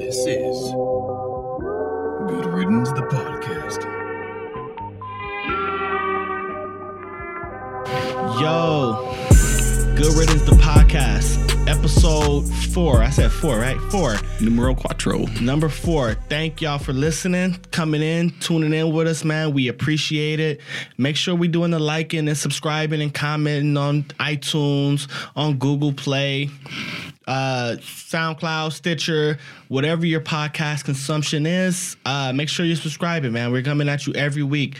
This is Good Riddance, the podcast. Yo, Good Riddance, the podcast, episode four. I said four, right? Four. Numero quattro. Number four. Thank y'all for listening, coming in, tuning in with us, man. We appreciate it. Make sure we doing the liking and subscribing and commenting on iTunes, on Google Play, uh, SoundCloud, Stitcher, whatever your podcast consumption is. Uh, make sure you're subscribing, man. We're coming at you every week.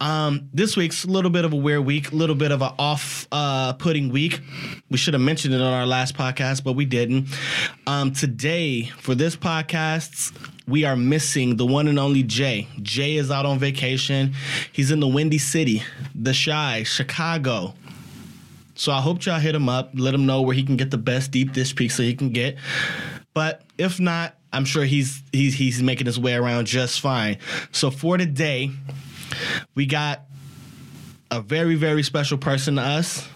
Um, this week's a little bit of a weird week, a little bit of an off-putting week. We should have mentioned it on our last podcast, but we didn't. Um, today, for this podcast, we are missing the one and only Jay. Jay is out on vacation. He's in the Windy City, the Chi, Chicago. So I hope y'all hit him up, let him know where he can get the best deep dish pizza he can get. But if not, I'm sure he's he's he's making his way around just fine. So for today, we got a very very special person to us,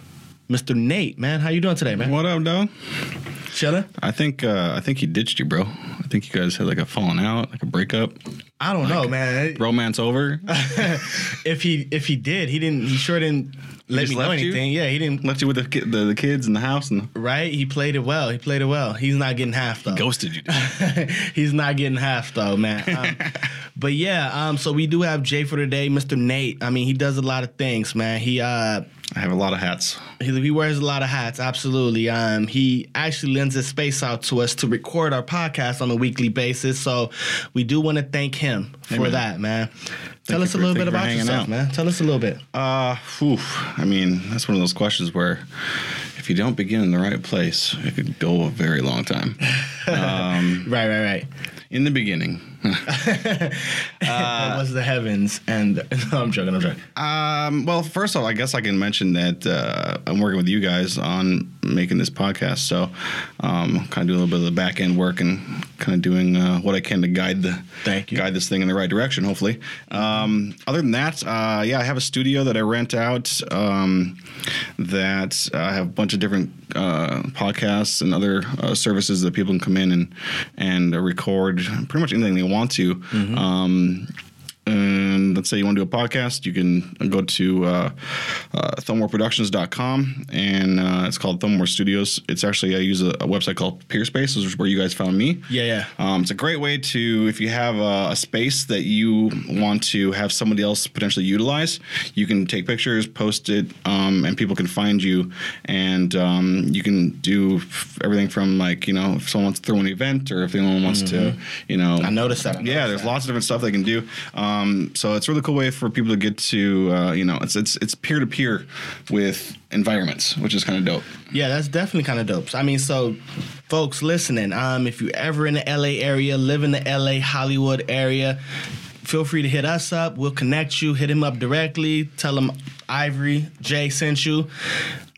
Mr. Nate. Man, how you doing today, man? What up, dog? Chilling? I think uh, I think he ditched you, bro. I think you guys had like a falling out, like a breakup. I don't know, man. Romance over. if he if he did, he didn't. He sure didn't let me know left you? anything. Yeah, he didn't. Left you with the, ki- the the kids in the house and Right? He played it well. He played it well. He's not getting half though. ghosted you. He's not getting half though, man. Um, but yeah, um, so we do have Jay for today, Mr. Nate. I mean, he does a lot of things, man. He uh I have a lot of hats. he, he wears a lot of hats, absolutely. Um, he actually lends his space out to us to record our podcast on a weekly basis. So we do want to thank him for Amen. that, man. Tell you us a little bit about yourself, out. man. Tell us a little bit. Uh, whew. I mean, that's one of those questions where if you don't begin in the right place, it could go a very long time. um, Right, right, right. In the beginning, it was the heavens, and no, I'm joking. I'm joking. Um, well, first of all, I guess I can mention that uh, I'm working with you guys on making this podcast. So, um, kind of doing a little bit of the back end work and kind of doing uh, what I can to guide the Thank you. guide this thing in the right direction. Hopefully. Um, other than that, uh, yeah, I have a studio that I rent out. Um, that I have a bunch of different uh, podcasts and other uh, services that people can come in and and record pretty much anything they want to. Um, and let's say you want to do a podcast, you can go to uh, uh, thumbwarproductions.com and uh, it's called Thumbwar Studios. It's actually, I use a, a website called Peerspace, which is where you guys found me. Yeah, yeah. Um, it's a great way to, if you have a, a space that you want to have somebody else potentially utilize, you can take pictures, post it, um, and people can find you. And um, you can do everything from like, you know, if someone wants to throw an event or if anyone wants to, you know. I noticed that. I Yeah, there's that. lots of different stuff they can do. Um, so it's a really cool way for people to get to, uh, you know, it's it's it's peer to peer with environments, which is kind of dope. Yeah, that's definitely kind of dope. I mean, so folks listening, um, if you're ever in the LA area, live in the LA Hollywood area, feel free to hit us up. We'll connect you. Hit him up directly. Tell him Ivory Jay sent you.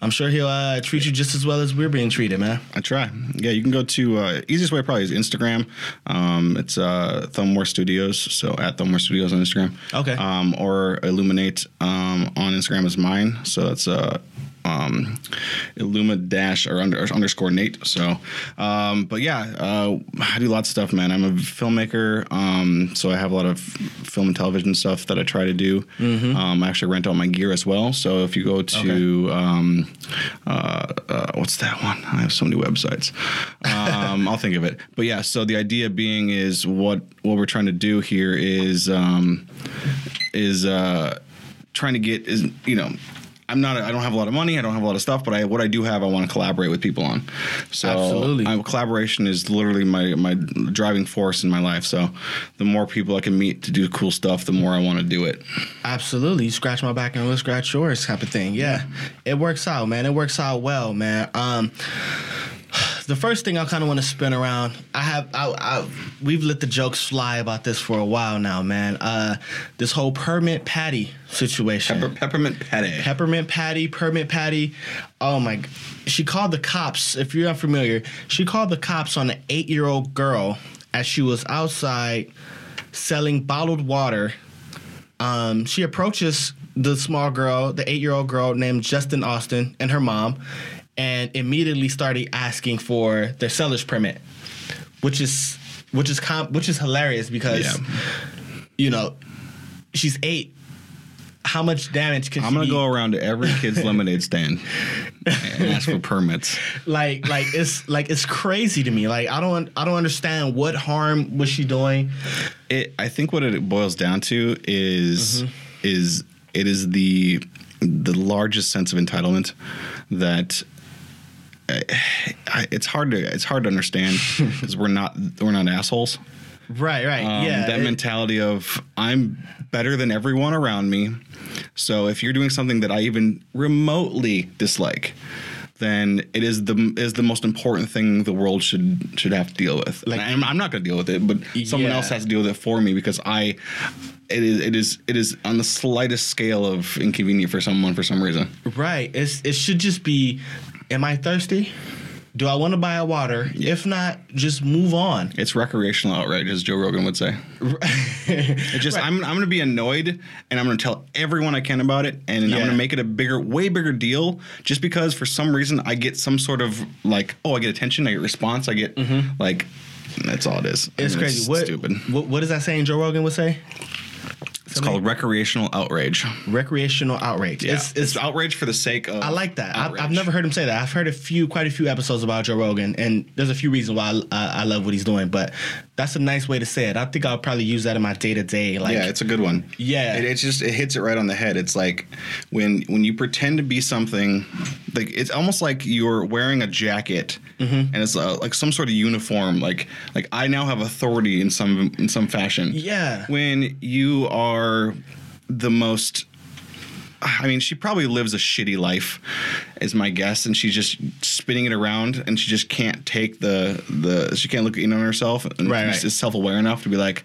I'm sure he'll uh, treat you just as well as we're being treated, man. I try. Yeah, you can go to uh, easiest way probably is Instagram. Um, it's uh, Thumbwar Studios, so at Thumbwar Studios on Instagram. Okay. Um, or Illuminate um, on Instagram is mine. So that's uh, um, Illuma dash or under, or underscore Nate. So, um, but yeah, uh, I do lots of stuff, man. I'm a filmmaker, um, so I have a lot of film and television stuff that I try to do. Mm-hmm. Um, I actually rent out my gear as well. So if you go to um, uh, uh, what's that one? I have so many websites. Um, I'll think of it. But yeah, so the idea being is what what we're trying to do here is um, is uh, trying to get is you know. I'm not. I don't have a lot of money. I don't have a lot of stuff, but I what I do have, I want to collaborate with people on. So Absolutely. I, collaboration is literally my my driving force in my life. So the more people I can meet to do cool stuff, the more I want to do it. Absolutely. You scratch my back and we'll scratch yours type of thing. Yeah. It works out, man. It works out well, man. Um the first thing I kind of want to spin around, I have, I, I, we've let the jokes fly about this for a while now, man. Uh, this whole permit patty situation. Pepper, peppermint patty. Peppermint Patty, Permit Patty. Oh my! She called the cops. If you're unfamiliar, she called the cops on an eight-year-old girl as she was outside selling bottled water. Um, she approaches the small girl, the eight-year-old girl named Justin Austin, and her mom, and immediately started asking for their seller's permit, which is which is com- which is hilarious because Yeah. you know she's eight. How much damage can I'm gonna be- go around to every kid's lemonade stand and ask for permits. like like it's like it's crazy to me. Like I don't I don't understand what harm was she doing. It, I think what it boils down to is Mm-hmm. is it is the the largest sense of entitlement that I, I, it's hard to it's hard to understand because we're not we're not assholes. Right, right, Um, yeah. that it- mentality of I'm better than everyone around me. So if you're doing something that I even remotely dislike, then it is the is the most important thing the world should should have to deal with. Like- Like I'm, I'm not going to deal with it, but someone Yeah. else has to deal with it for me because I. It is it is it is on the slightest scale of inconvenient for someone for some reason. Right. It's it should just be am I thirsty? Do I want to buy a water? If not, just move on. It's recreational outrage, as Joe Rogan would say. It just I'm I'm gonna be annoyed and I'm gonna tell everyone I can about it and Yeah. I'm gonna make it a bigger, way bigger deal just because for some reason I get some sort of like oh I get attention, I get response, I get like that's all it is. Mm-hmm. It's And crazy. what, stupid. what what is that saying Joe Rogan would say? It's called recreational outrage. Recreational outrage. Yeah. It's, It's, it's outrage for the sake of. I like that. I've, I've never heard him say that. I've heard a few, quite a few episodes about Joe Rogan, and there's a few reasons why I, I, I love what he's doing. But that's a nice way to say it. I think I'll probably use that in my day to day. Like, yeah, it's a good one. Yeah. it, it's just it hits it right on the head. It's like when when you pretend to be something, like it's almost like you're wearing a jacket Mm-hmm. and it's uh, like some sort of uniform. Like like I now have authority in some in some fashion. Yeah. when you are the most. I mean, she probably lives a shitty life, is my guess, and she's just spinning it around, and she just can't take the the. She can't look in on herself, and Right, she's right. self aware enough to be like,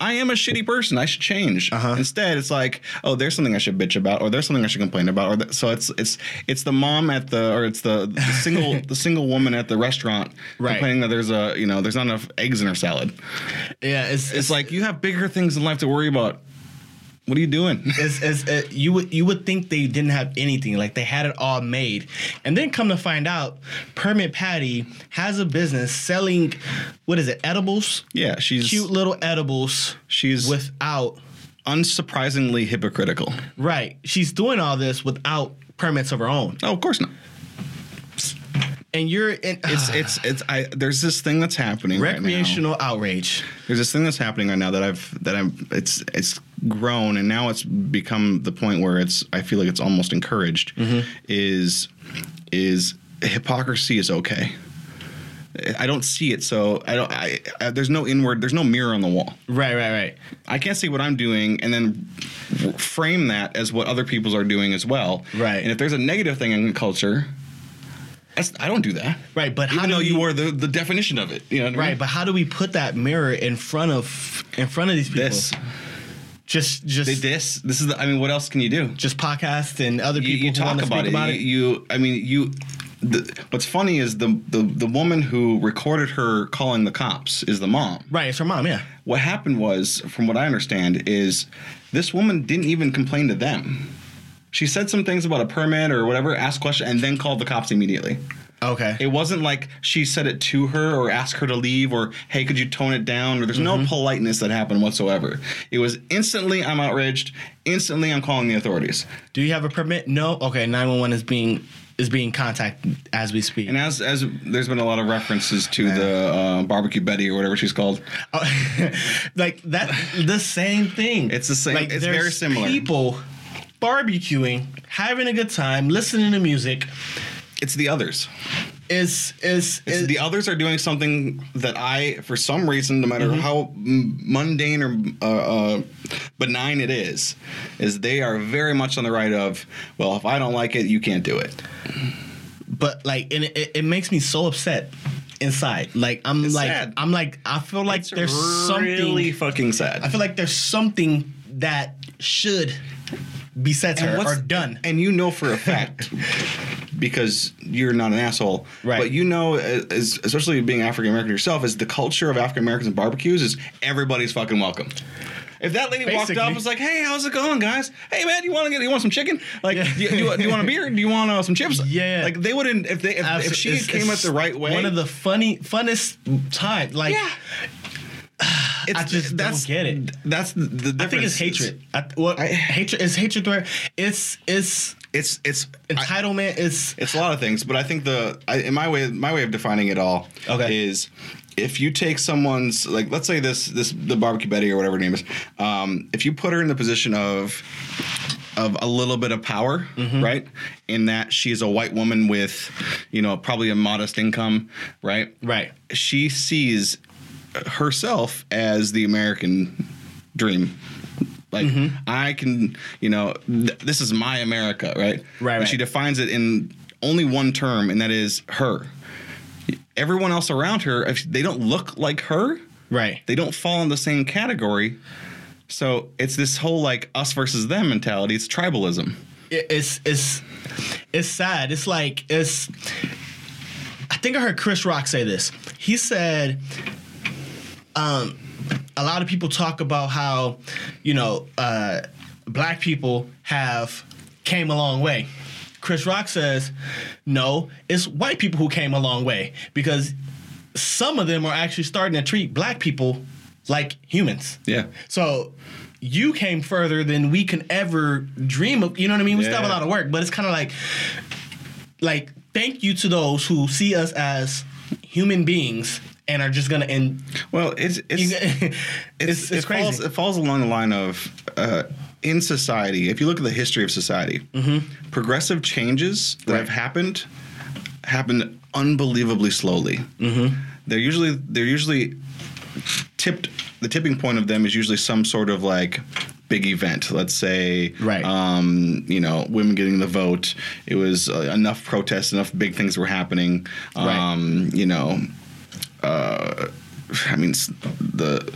I am a shitty person. I should change. Uh-huh. Instead, it's like, oh, there's something I should bitch about, or there's something I should complain about, or th- so it's it's it's the mom at the or it's the, the single the single woman at the restaurant Right. complaining that there's a you know there's not enough eggs in her salad. yeah, it's, It's like you have bigger things in life to worry about. What are you doing? it's, it's, uh, you would you would think they didn't have anything like they had it all made and then come to find out permit patty has a business selling what is it edibles Yeah, she's cute little edibles she's without unsurprisingly hypocritical. right she's doing all this without permits of her own Oh, of course not. And you're in It's it's it's I there's this thing that's happening right now. recreational outrage There's this thing that's happening right now that I've that I'm it's it's grown and now it's become the point where it's I feel like it's almost encouraged mm-hmm. is is hypocrisy is okay. I don't see it, so I don't. I, I there's no inward. There's no mirror on the wall. right right right I can't see what I'm doing and then frame that as what other people's are doing as well. Right. And if there's a negative thing in culture, that's, I don't do that. right but how Even though we, you are the, the definition of it. You know I mean? right but how do we put that mirror in front of in front of these people This. just just They- This. This is the. I mean, what else can you do? just podcast and other people you who talk about it. about you, it you. I mean, you. The, what's funny is the, the the woman who recorded her calling the cops is the mom. right it's her mom yeah What happened was, from what I understand, is this woman didn't even complain to them. She said some things about a permit or whatever, asked questions, and then called the cops immediately. okay It wasn't like she said it to her or asked her to leave or hey, could you tone it down? Or there's no politeness that happened whatsoever. It was instantly I'm outraged. Instantly I'm calling the authorities. Do you have a permit? No. Okay, nine one one is being is being contacted as we speak. And as as there's been a lot of references to the uh, barbecue Betty or whatever she's called. Oh, like that, the same thing. It's the same- Like it's very similar. People barbecuing, having a good time, listening to music. It's the others. Is is is the others are doing something that I, for some reason, no matter Mm-hmm. how mundane or uh, uh, benign it is, is they are very much on the right of, well, if I don't like it, you can't do it. but like, and it, it makes me so upset inside. Like I'm It's like sad. I'm like I feel like It's there's really something. Really fucking sad. I feel like there's something that should be said her or done. And you know for a fact, because you're not an asshole, Right. But you know, as, especially being African American yourself, is the culture of African Americans and barbecues is everybody's fucking welcome. If that lady walked up and was like, "Hey, how's it going, guys? Hey, man, you want to get you want some chicken? Like, Yeah. do, you, do, you, do you want a beer? Do you want uh, some chips? Yeah. Like they wouldn't if they if, if she it's- came it's at the right way. One of the funny, funnest time. Like, Yeah. I just don't get it. That's the, difference. I think it's hatred. I, what I- hatred is hatred right? It's it's It's it's I- entitlement. it's It's a lot of things, but I think the I, in my way my way of defining it all Okay. is if you take someone's like let's say this this the barbecue Betty or whatever her name is, um, if you put her in the position of of a little bit of power, Mm-hmm. right? In that she is a white woman with, you know, probably a modest income, right? right. She sees herself as the American dream. Like Mm-hmm. I can, you know, th- this is my America, right? Right, And right. She defines it in only one term, and that is her. Everyone else around her, if they don't look like her, Right. they don't fall in the same category. So it's this whole like us versus them mentality. It's tribalism. it's it's it's sad. It's like it's. I think I heard Chris Rock say this. He said, um, a lot of people talk about how, you know, uh, black people have came a long way. Chris Rock says, no, it's white people who came a long way because some of them are actually starting to treat black people like humans. Yeah. So you came further than we can ever dream of. You know what I mean? We still have a lot of work, but it's kind of like, like, thank you to those who see us as human beings and are just gonna end. Well, it's it's You, it's, it's, it's it crazy. Falls, it falls along the line of uh, in society. If you look at the history of society, progressive changes that Mm-hmm. Right. have happened happen unbelievably slowly. Mm-hmm. They're usually they're usually tipped. The tipping point of them is usually some sort of like big event. Let's say, Right. Um, you know, women getting the vote. It was uh, enough protests, enough big things were happening. Right. Um, you know, uh, I mean, the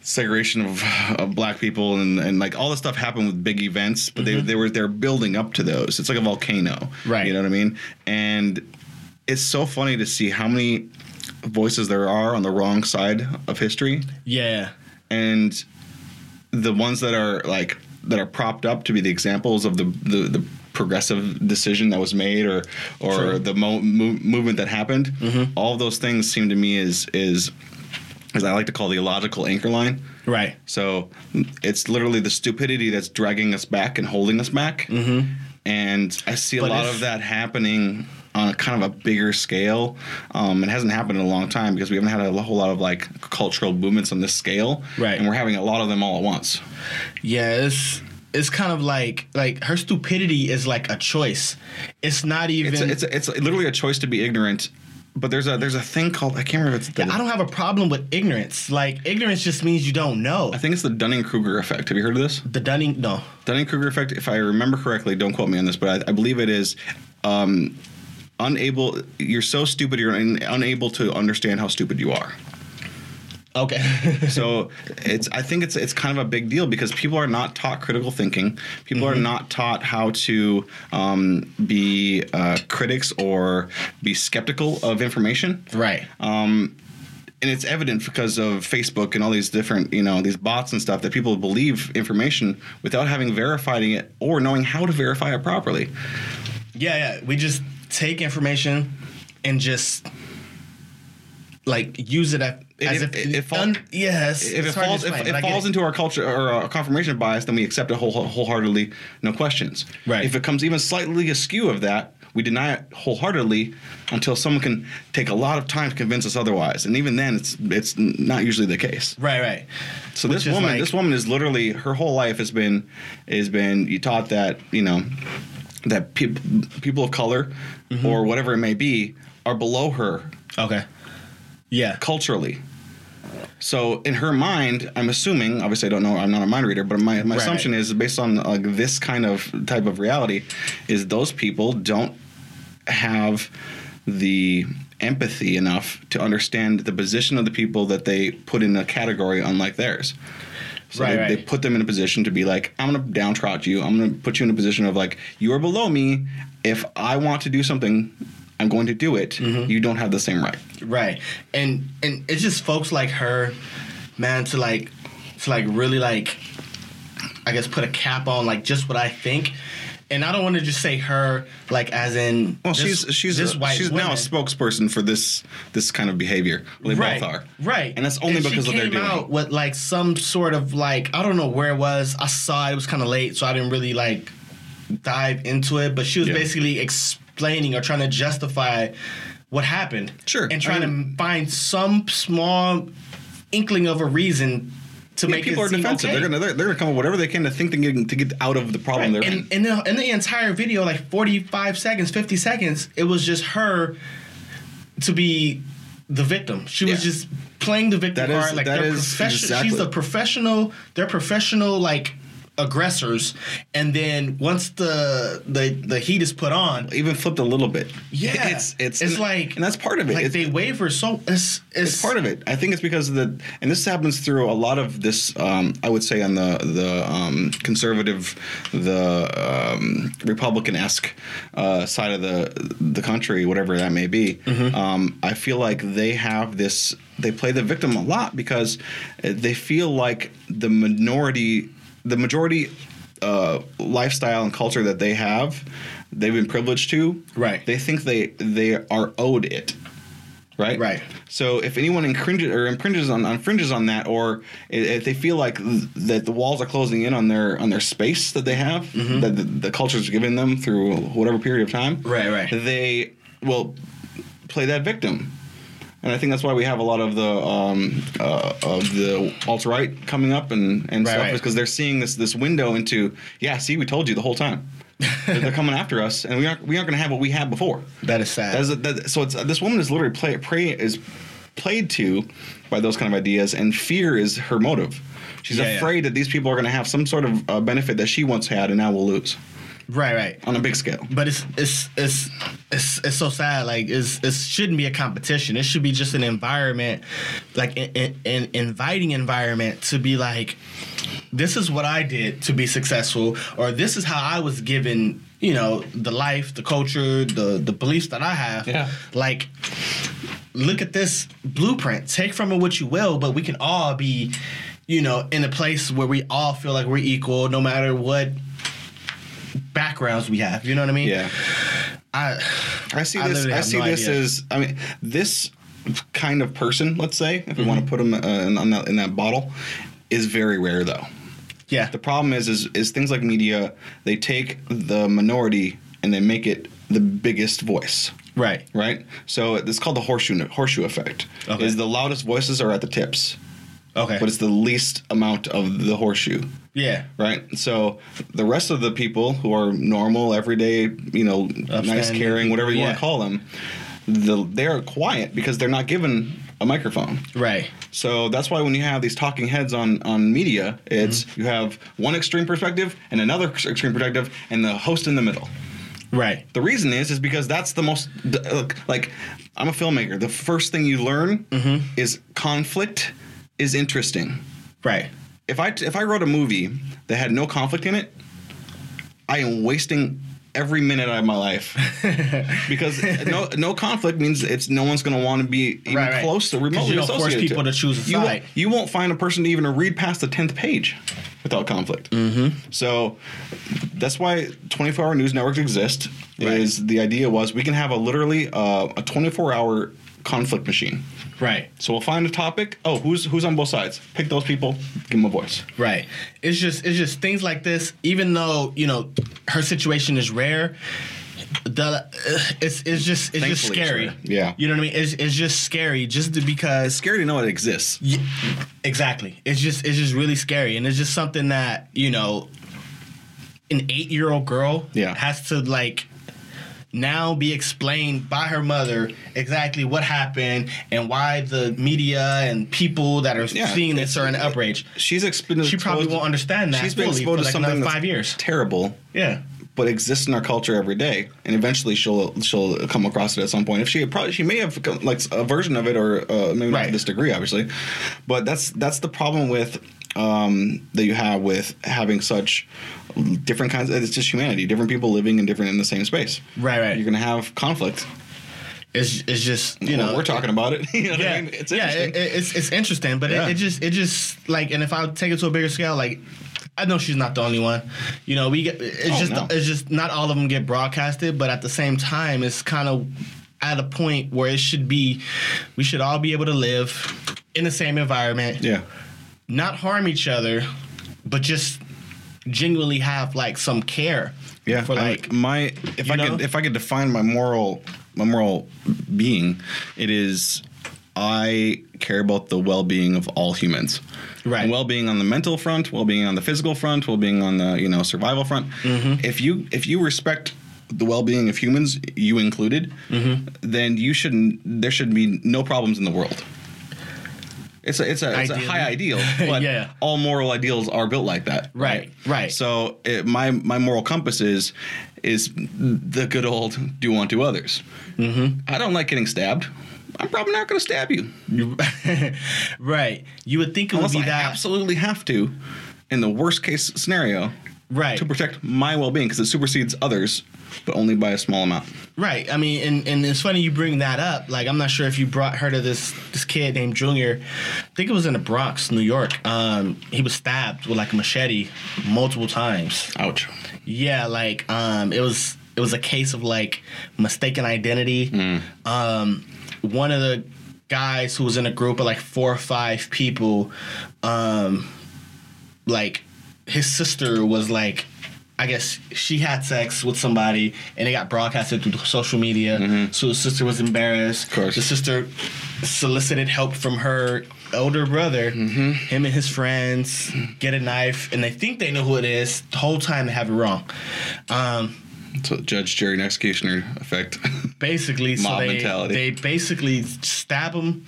segregation of, of black people and, and like all this stuff happened with big events, but they, they were they're building up to those. It's like a volcano, Mm-hmm. Right. You know what I mean? And it's so funny to see how many voices there are on the wrong side of history, yeah, and the ones that are like that are propped up to be the examples of the the, the progressive decision that was made or or the mo- mo- movement that happened Mm-hmm. all of those things seem to me is is as I like to call the illogical anchor line right. so it's literally the stupidity that's dragging us back and holding us back and I see a Mm-hmm. But lot if- of that happening on a kind of a bigger scale. Um, it hasn't happened in a long time because we haven't had a whole lot of like cultural movements on this scale, Right. And we're having a lot of them all at once. Yeah, it's kind of like like her stupidity is like a choice. It's not even. It's it's it's literally a choice to be ignorant. But there's a there's a thing called I can't remember if it's the, I don't have a problem with ignorance. Like ignorance just means you don't know. I think it's the Dunning Kruger effect. Have you heard of this? The Dunning, no. Dunning Kruger effect. If I remember correctly, don't quote me on this, but I, I believe it is. Um, unable you're so stupid you're un, unable to understand how stupid you are Okay. so it's i think it's it's kind of a big deal because people are not taught critical thinking people are not taught how to um, be uh, critics or be skeptical of information right. and it's evident because of Facebook and all these different, you know, these bots and stuff that people believe information without having verified it or knowing how to verify it properly. Yeah, yeah. We just take information and just like use it at, as It- if it- it fall- un- yes. If it it's hard to falls, if it but I get falls into our culture or our confirmation bias, then we accept it whole, wholeheartedly, no questions. Right. If it comes even slightly askew of that, we deny it wholeheartedly until someone can take a lot of time to convince us otherwise, and even then, it's it's not usually the case. right, right. So Which this woman, like- this woman is literally her whole life has been has been you taught that you know that people people of color Mm-hmm. or whatever it may be are below her Okay. Yeah. culturally. So in her mind, I'm assuming, obviously I don't know, I'm not a mind reader, but my, my Right. assumption is based on like this kind of type of reality, is those people don't have the empathy enough to understand the position of the people that they put in a category unlike theirs. So Right, they, right. they put them in a position to be like, I'm gonna downtrot you. I'm gonna put you in a position of like, you are below me. If I want to do something, I'm going to do it. Mm-hmm. You don't have the same right. Right. And and it's just folks like her, man, to like to like really like I guess put a cap on like just what I think and I don't want to just say her like as in Well, this- she's she's this a- white she's now a spokesperson for this this kind of behavior. Well, they right, both are. right, And that's only she because of their doing. out with like some sort of like I don't know where it was. I saw it, it was kind of late, so I didn't really like dive into it. But she was Yeah. basically explaining or trying to justify what happened, Sure, and I trying mean- to find some small inkling of a reason to Yeah, make people are defensive. okay. They're gonna they're, they're gonna come up with whatever they can to think they can to get out of the problem Right. they're And, in. and the, in the entire video, like 45 seconds, 50 seconds, it was just her to be the victim. She was just playing the victim That is- card. Like that they're professional. exactly- She's a professional. They're professional like aggressors. And then once the the the heat is put on, Even flipped a little bit. yeah, it's it's it's and, like and that's part of it. Like It's- they waver so it's it's, it's part of it. I think it's because of the and this happens through a lot of this. Um, I would say on the the um, conservative, the um, Republican esque uh, side of the the country, whatever that may be. Mm-hmm. Um, I feel like they have this. They play the victim a lot because uh, they feel like the minority, the majority. Uh, lifestyle and culture that they have, they've been privileged to. Right. They think they they are owed it right? Right. So if anyone infringes or infringes on infringes on that, or if they feel like th- that the walls are closing in on their on their space that they have, Mm-hmm. that the, the culture's giving them through whatever period of time, Right, right. They will play that victim. And I think that's why we have a lot of the um, uh, of the alt right coming up and, and Right, stuff right. is because they're seeing this this window into yeah see we told you the whole time they're, coming after us and we aren't we aren't going to have what we had before that is sad. that is a, that, so it's this woman is literally play, pray is played to by those kind of ideas, and fear is her motive. She's Yeah, yeah. afraid that these people are going to have some sort of uh, benefit that she once had and now will lose right, right. on a big scale. But it's it's it's it's it's so sad. Like it's it shouldn't be a competition. It should be just an environment, like an, an inviting environment to be like, this is what I did to be successful, or this is how I was given. You know, the life, the culture, the the beliefs that I have. Yeah. Like, look at this blueprint. Take from it what you will, but we can all be, you know, in a place where we all feel like we're equal, no matter what backgrounds we have. You know what I mean? Yeah, I I see I this. I, see no this idea. as I mean this kind of person. Let's say if we want to Mm-hmm. put them uh, in, on that, in that bottle, is very rare though. yeah. The problem is, is, is things like media. They take the minority and they make it the biggest voice. right. right? So it's called the horseshoe horseshoe effect. Okay. Is the loudest voices are at the tips, Okay. but it's the least amount of the horseshoe, yeah. right? So the rest of the people who are normal, everyday, you know, nice, caring, whatever you people, want to call them, the, they're quiet because they're not given a microphone. Right. So that's why when you have these talking heads on on media, it's Mm-hmm. you have one extreme perspective and another extreme perspective, and the host in the middle. Right. The reason is is because that's the most look, like I'm a filmmaker. The first thing you learn Mm-hmm. is conflict is interesting. Right. If I if I wrote a movie that had no conflict in it, I am wasting every minute of my life because no no conflict means it's no one's going to want to be even Right, right. close to remotely you don't force associated people it. to choose a you side. Won't, you won't find a person to even read past the tenth page without conflict. Mm-hmm. So that's why 24 hour news networks exist. Right. Is the idea was we can have a literally uh, a 24 hour conflict machine. Right. So we'll find a topic. Oh, who's who's on both sides? Pick those people. Give them a voice. Right. It's just it's just things like this. Even though you know her situation is rare, the uh, it's it's just it's just Thankfully it's scary. rare. Yeah. You know what I mean? It's it's just scary just to- because Scary to know it exists. Yeah, exactly. It's just it's just really scary, and it's just something that you know, an eight year old girl Yeah. has to like now be explained by her mother exactly what happened and why the media and people that are Yeah, seeing this are in outrage. She's exposed. She probably won't understand that She's been fully exposed for to like something another five years. terrible, Yeah. But exists in our culture every day, and eventually she'll she'll come across it at some point. If she probably she may have come, like a version of it, or uh, maybe not to this degree, obviously, but that's that's the problem with um, that you have with having such different kinds. It's just humanity, different people living in different in the same space. Right, right. You're gonna have conflict. It's it's just you Well, know we're talking about it. you know what yeah, I mean? It's yeah, it- it's it's interesting, but Yeah. it, it just it just like, and if I take it to a bigger scale, like I know she's not the only one. You know, we get it's Oh, just no. it's just not all of them get broadcasted, but at the same time, it's kind of at a point where it should be. We should all be able to live in the same environment, Yeah. not harm each other, but just genuinely have like some care. Yeah, for I- like my if I know? could if I could define my moral my moral being, it is I care about the well being of all humans. Right. Well being on the mental front, well being on the physical front, well being on the you know survival front. Mm-hmm. If you if you respect the well being of humans, you included, Mm-hmm. then you shouldn't. There should be no problems in the world. It's a it's a, it's a high ideal, but Yeah. all moral ideals are built like that. Right, right. So it, my my moral compass is is the good old do unto others. Mm-hmm. I don't like getting stabbed. I'm probably not going to stab you right. You would think it would be I that absolutely have to. In the worst case scenario, right. to protect my well being because it supersedes others, but only by a small amount. Right. I mean, and, and it's funny you bring that up. Like, I'm not sure if you brought heard of this this kid named Junior. I think it was in the Bronx, New York. Um, he was stabbed with like a machete multiple times. Ouch. Yeah, like um, it was it was a case of like mistaken identity. Um, one of the guys who was in a group of like four or five people, um, like his sister was like. I guess she had sex with somebody and it got broadcasted through social media. So the sister was embarrassed. Of course. The sister solicited help from her older brother, him and his friends, get a knife, and they think they know who it is. The whole time they have it wrong. Um, So judge, jury, and executioner effect. basically, so they, mentality. they basically stab him,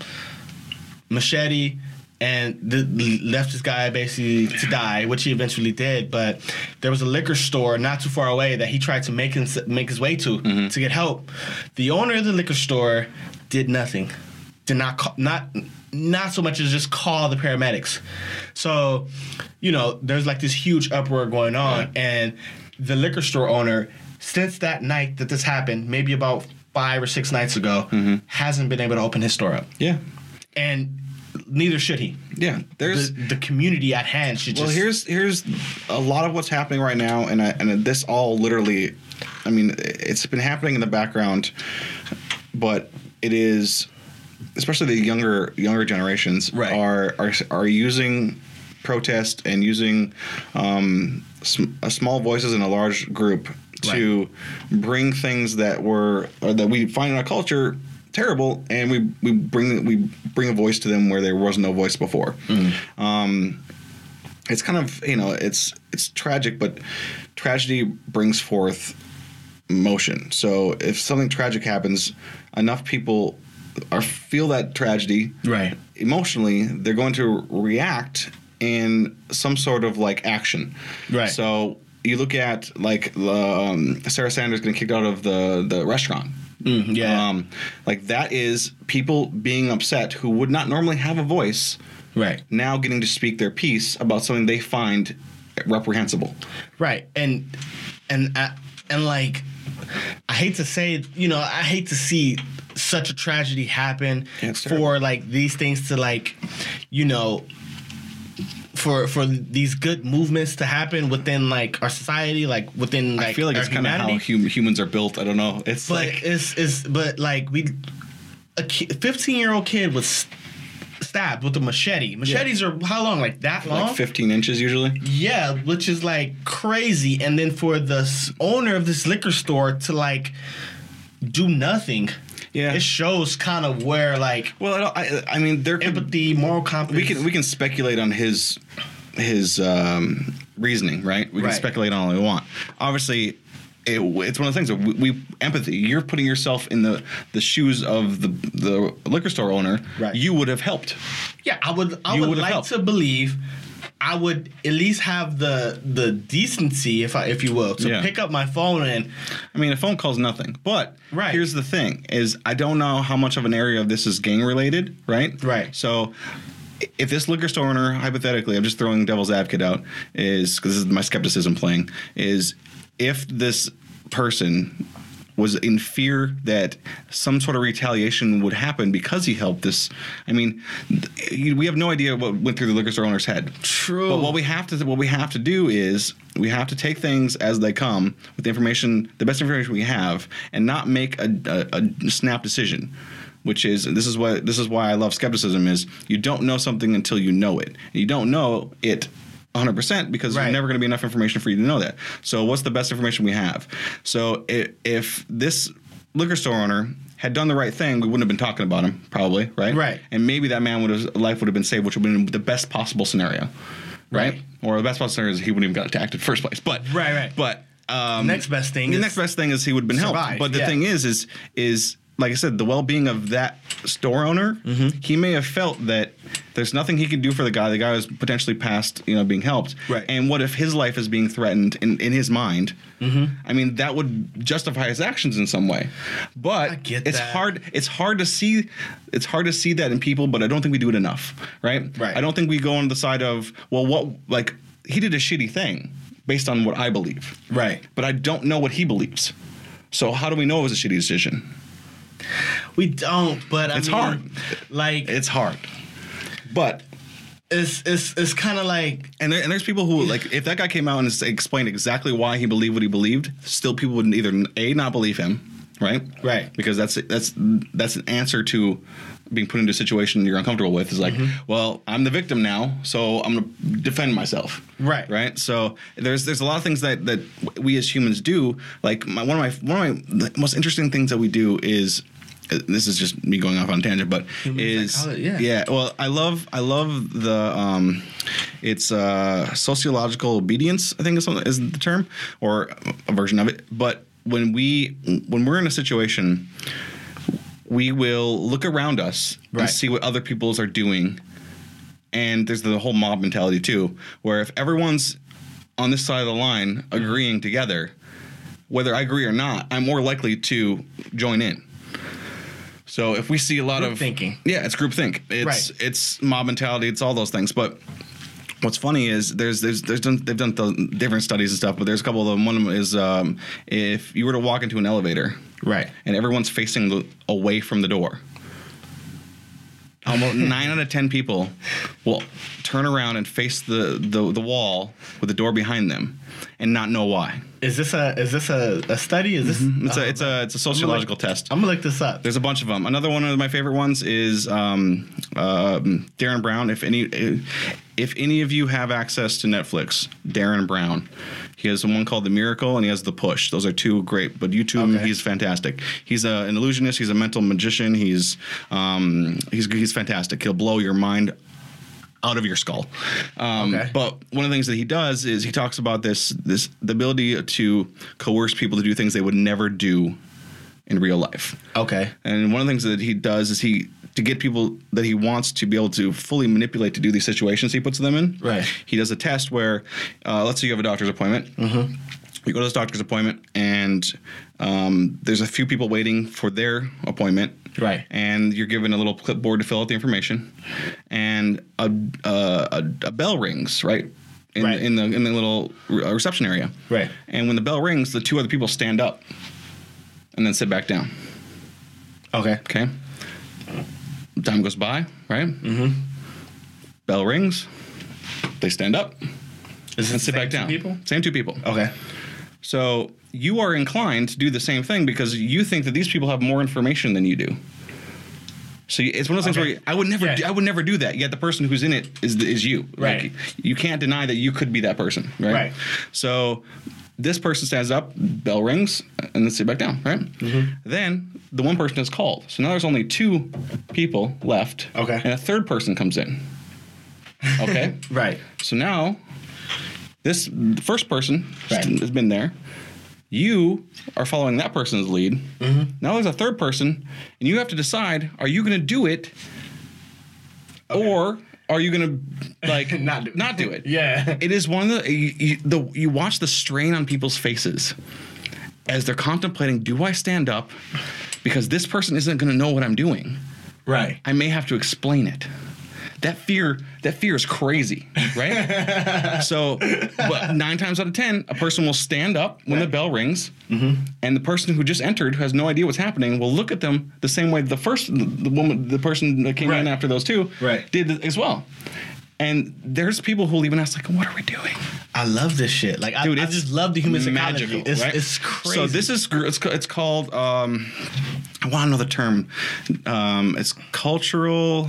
machete, and the, left this guy basically to die, which he eventually did. But there was a liquor store not too far away that he tried to make his, make his way to Mm-hmm. to get help. The owner of the liquor store did nothing. Did not call, not not so much as just call the paramedics. So, you know, there's like this huge uproar going on, and the liquor store owner, since that night that this happened, maybe about five or six nights ago, Mm-hmm. hasn't been able to open his store up, yeah. and neither should he. Yeah. There's The, the community at hand should just Well, just here's here's a lot of what's happening right now, and I, and this all literally, I mean, it's been happening in the background, but it is, especially the younger younger generations Right. are are are using protest and using um, sm- uh, small voices in a large group to bring things that were or that we find in our culture terrible, and we we bring we bring a voice to them where there was no voice before. Um, it's kind of you know it's it's tragic, but tragedy brings forth motion. So if something tragic happens, enough people are feel that tragedy right. emotionally, they're going to react in some sort of like action. Right. So you look at like um, Sarah Sanders getting kicked out of the the restaurant. Mm, yeah. Um, like that is people being upset who would not normally have a voice right. now getting to speak their piece about something they find reprehensible. Right. And and uh, and like I hate to say, you know, I hate to see such a tragedy happen Yeah, for like these things to like, you know, for for these good movements to happen within like our society, like within like I feel like it's kind of how hum- humans are built. I don't know. It's But like it's it's but like we a fifteen year old kid was stabbed with a machete. Machetes are how long? Like that long? like 15 inches usually. Yeah, which is like crazy. And then for the owner of this liquor store to like do nothing, Yeah. it shows kind of where like Well, I, don't- I, mean, there could, empathy, moral compass. we can we can speculate on his his um, reasoning, right? We can Right. speculate on all we want. Obviously, it, it's one of the things that we, we empathy. You're putting yourself in the the shoes of the the liquor store owner. Right. You would have helped. Yeah, I would. I You would like helped. to believe. I would at least have the the decency, if I, if you will, to Yeah. pick up my phone and I mean, a phone call's nothing. But Right. here's the thing: is I don't know how much of an area of this is gang related, right? Right. So. If this liquor store owner, hypothetically, I'm just throwing devil's advocate out, is because this is my skepticism playing, is if this person was in fear that some sort of retaliation would happen because he helped this. I mean, we have no idea what went through the liquor store owner's head. True. But what we have to what we have to do is we have to take things as they come with the information, the best information we have, and not make a, a, a snap decision. Which is this is what this is why I love skepticism is you don't know something until you know it. You don't know it 100% because Right. there's never going to be enough information for you to know that. So what's the best information we have? So if, if this liquor store owner had done the right thing, we wouldn't have been talking about him probably, right? Right. And maybe that man would have life would have been saved, which would have been the best possible scenario, right? Right. Or the best possible scenario is he wouldn't even got attacked in the first place. But Right, right. But um, Next best thing The next best thing is he would have been helped. But the yeah. thing is, is is like I said, the well-being of that store owner. Mm-hmm. He may have felt that there's nothing he can do for the guy. The guy was potentially past, you know, being helped. Right. And what if his life is being threatened in, in his mind? Mm-hmm. I mean, that would justify his actions in some way. But it's that. hard. It's hard to see. It's hard to see that in people, but I don't think we do it enough. Right. Right. I don't think we go on the side of well, what like he did a shitty thing based on what I believe Right. but I don't know what he believes. So how do we know it was a shitty decision? We don't, but I It's mean, hard. Like It's hard. But it's it's it's kind of like and, there, and there's people who like if that guy came out and explained exactly why he believed what he believed, still people would either a not believe him, right? Right. Because that's that's that's an answer to being put into a situation you're uncomfortable with. Is like, mm-hmm. well, I'm the victim now, so I'm gonna defend myself. Right. Right. So there's there's a lot of things that that we as humans do. Like my, one of my one of my most interesting things that we do is. This is just me going off on a tangent, but is psychology, yeah. yeah. Well, I love I love the um, it's uh, sociological obedience. I think is something- is the term or a version of it. But when we when we're in a situation, we will look around us and see what other people's are doing. And there's the whole mob mentality too, where if everyone's on this side of the line agreeing together, whether I agree or not, I'm more likely to join in. So if we see a lot Group of thinking. yeah, it's group think. It's Right. it's mob mentality. It's all those things. But what's funny is there's there's there's done they've done th- different studies and stuff. But there's a couple of them. One of them is um, if you were to walk into an elevator, Right. and everyone's facing the, away from the door. Almost nine out of ten people will turn around and face the, the, the wall with the door behind them, and not know why. Is this a is this a, a study? Is this? It's Oh, a it's a it's a sociological test. I'm gonna look this up. There's a bunch of them. Another one of my favorite ones is um, um, Derren Brown. If any, if any of you have access to Netflix, Derren Brown. He has one called The Miracle, and he has The Push. Those are two great. But YouTube, Okay. he's fantastic. He's a, an illusionist. He's a mental magician. He's um, he's he's fantastic. He'll blow your mind out of your skull. Um, Okay. But one of the things that he does is he talks about this this the ability to coerce people to do things they would never do in real life. Okay. And one of the things that he does is he to get people that he wants to be able to fully manipulate to do these situations he puts them in. Right. He does a test where, uh, let's say you have a doctor's appointment. Mm-hmm. You go to this doctor's appointment, and um, there's a few people waiting for their appointment. Right. And you're given a little clipboard to fill out the information, and a a, a, a bell rings right. In, Right. in the in the little uh, reception area, Right. And when the bell rings, the two other people stand up, and then sit back down. Okay. Okay. Time goes by, right? Mm-hmm. Bell rings. They stand up Is and sit back down. two People. Same two people. Okay. So you are inclined to do the same thing because you think that these people have more information than you do. So it's one of those things where I would never, Yeah. do, I would never do that. Yet the person who's in it is is you. Right. Like, you can't deny that you could be that person. Right. Right. So this person stands up, bell rings, and then sit back down. Right. Mm-hmm. Then the one person is called. So now there's only two people left. Okay. And a third person comes in. Okay. Right. So now, this first person Right. has been there. You are following that person's lead. Mm-hmm. Now there's a third person, and you have to decide: Are you going to do it, or are you going to like Not do it. Do it. Yeah. It is one of the you, you, the you watch the strain on people's faces as they're contemplating: Do I stand up? Because this person isn't going to know what I'm doing. Right. I may have to explain it. That fear that fear is crazy, right? so, but nine times out of ten, a person will stand up when the bell rings, Mm-hmm. and the person who just entered, who has no idea what's happening, will look at them the same way the first the woman, the person that came in after those two, Right. did as well. And there's people who will even ask like, "What are we doing?" I love this shit. Like, I, Dude, I it's just love the human psychology. magical, It's, right? it's crazy. So this is it's it's called um, I want to know the term. Um, it's cultural.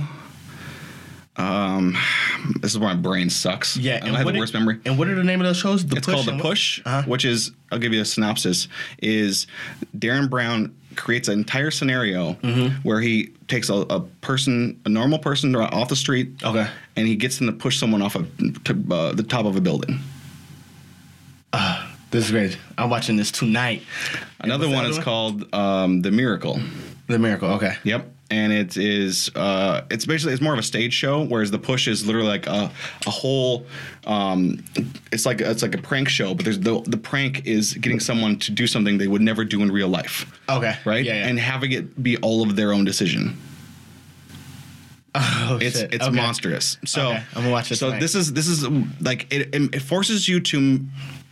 Um, this is where my brain sucks. yeah. I have the worst memory. And what are the name of those shows? The It's called the push, Uh-huh. which is I'll give you a synopsis. Is Derren Brown creates an entire scenario Mm-hmm. where he takes a, a person, a normal person off the street, Okay. and he gets them to push someone off of to, uh, the top of a building. This is great. I'm watching this tonight. Another one is one? called um, the Miracle. The Miracle. Okay. Yep. And it is uh it's basically it's more of a stage show, whereas the push is literally like a, a whole um it's like it's like a prank show, but there's the the prank is getting someone to do something they would never do in real life. Okay. Right? Yeah. yeah. And having it be all of their own decision. oh, It's shit. it's Okay. monstrous. So Okay, I'm gonna watch this So tonight. this is this is like it it forces you to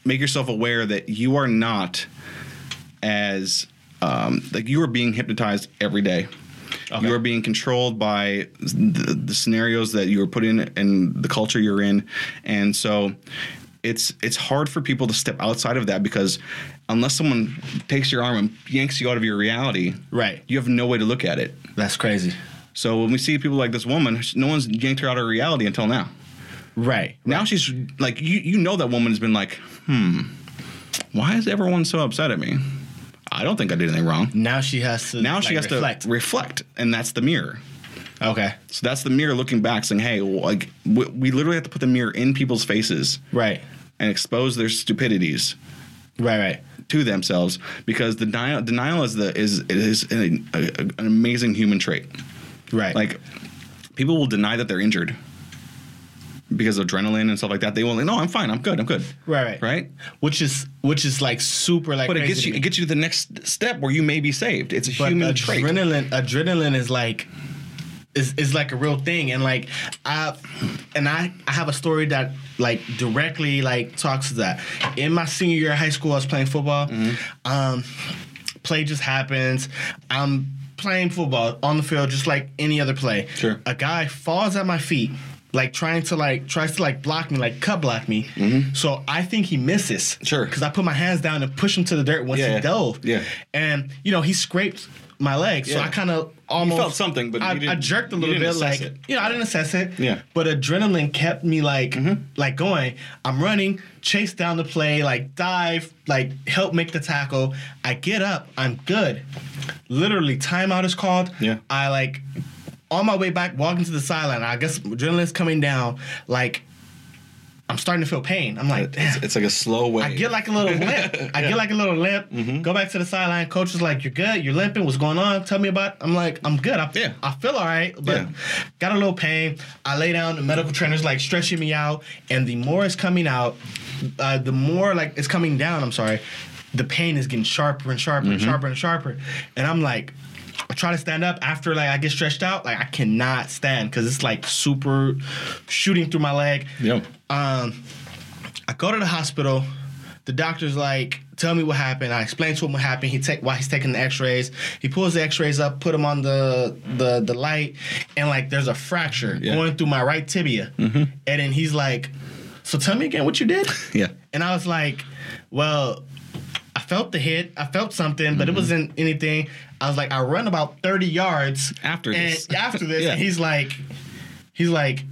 make yourself aware that you are not as um, like you are being hypnotized every day. Okay. You are being controlled by the, the scenarios that you are put in and the culture you're in, and so it's it's hard for people to step outside of that because unless someone takes your arm and yanks you out of your reality, Right. you have no way to look at it. That's crazy. So when we see people like this woman, no one's yanked her out of reality until now. Right. Now she's like, you you know that woman has been like, hmm, why is everyone so upset at me? I don't think I did anything wrong. Now she has to. Now she has reflect. to reflect, and that's the mirror. Okay. So that's the mirror looking back, saying, "Hey, well, like we, we literally have to put the mirror in people's faces Right. and expose their stupidities Right. Right. to themselves because the denial, denial is the is is an, a, an amazing human trait. Right. Like people will deny that they're injured because of adrenaline and stuff like that. They will, like, no, I'm fine, I'm good, I'm good, Right. Right. right? Which is which is like super like. But it gets you it gets you to the next step where you may be saved. It's a but human trait. adrenaline adrenaline is like is, is like a real thing and like I and I, I have a story that like directly like talks to that. In my senior year of high school I was playing football. Mm-hmm. Um play just happens. I'm playing football on the field just like any other play. Sure. A guy falls at my feet like trying to like tries to like block me like cut block me. So I think he misses. Mm-hmm. Sure. Cuz I put my hands down and push him to the dirt once Yeah, he dove. Yeah. And you know, he scraped my leg. So Yeah. I kind of almost felt something, but I, I jerked a little bit, like it. you know, I didn't assess it. Yeah. Mm-hmm. But adrenaline kept me like like going. I'm running, chase down the play, like dive, like help make the tackle. I get up, I'm good. Literally, timeout is called. Yeah. I like on my way back, walking to the sideline. I guess adrenaline's coming down. Like I'm starting to feel pain. I'm like, damn. It's, it's like a slow way. I get like a little limp. I get like a little limp. Mm-hmm. Go back to the sideline. Coach is like, "You're good. You're limping. What's going on? Tell me about." It. I'm like, "I'm good. I, Yeah. I feel all right, but Yeah. got a little pain." I lay down. The medical trainer's like stretching me out, and the more it's coming out, uh, the more like it's coming down. I'm sorry. The pain is getting sharper and sharper Mm-hmm. and sharper and sharper, and I'm like. I try to stand up after like I get stretched out. Like I cannot stand because it's like super shooting through my leg. Yep. Um, I go to the hospital. The doctor's like, "Tell me what happened." I explain to him what happened. He take why he's taking the X-rays. He pulls the X-rays up, put them on the the the light, and like there's a fracture Yeah. going through my right tibia. And then he's like, "So tell me again what you did." Yeah. And I was like, "Well, I felt the hit. I felt something, Mm-hmm. but it wasn't anything." I was like, "I run about 30 yards After and this. After this, Yeah. and he's like, he's like."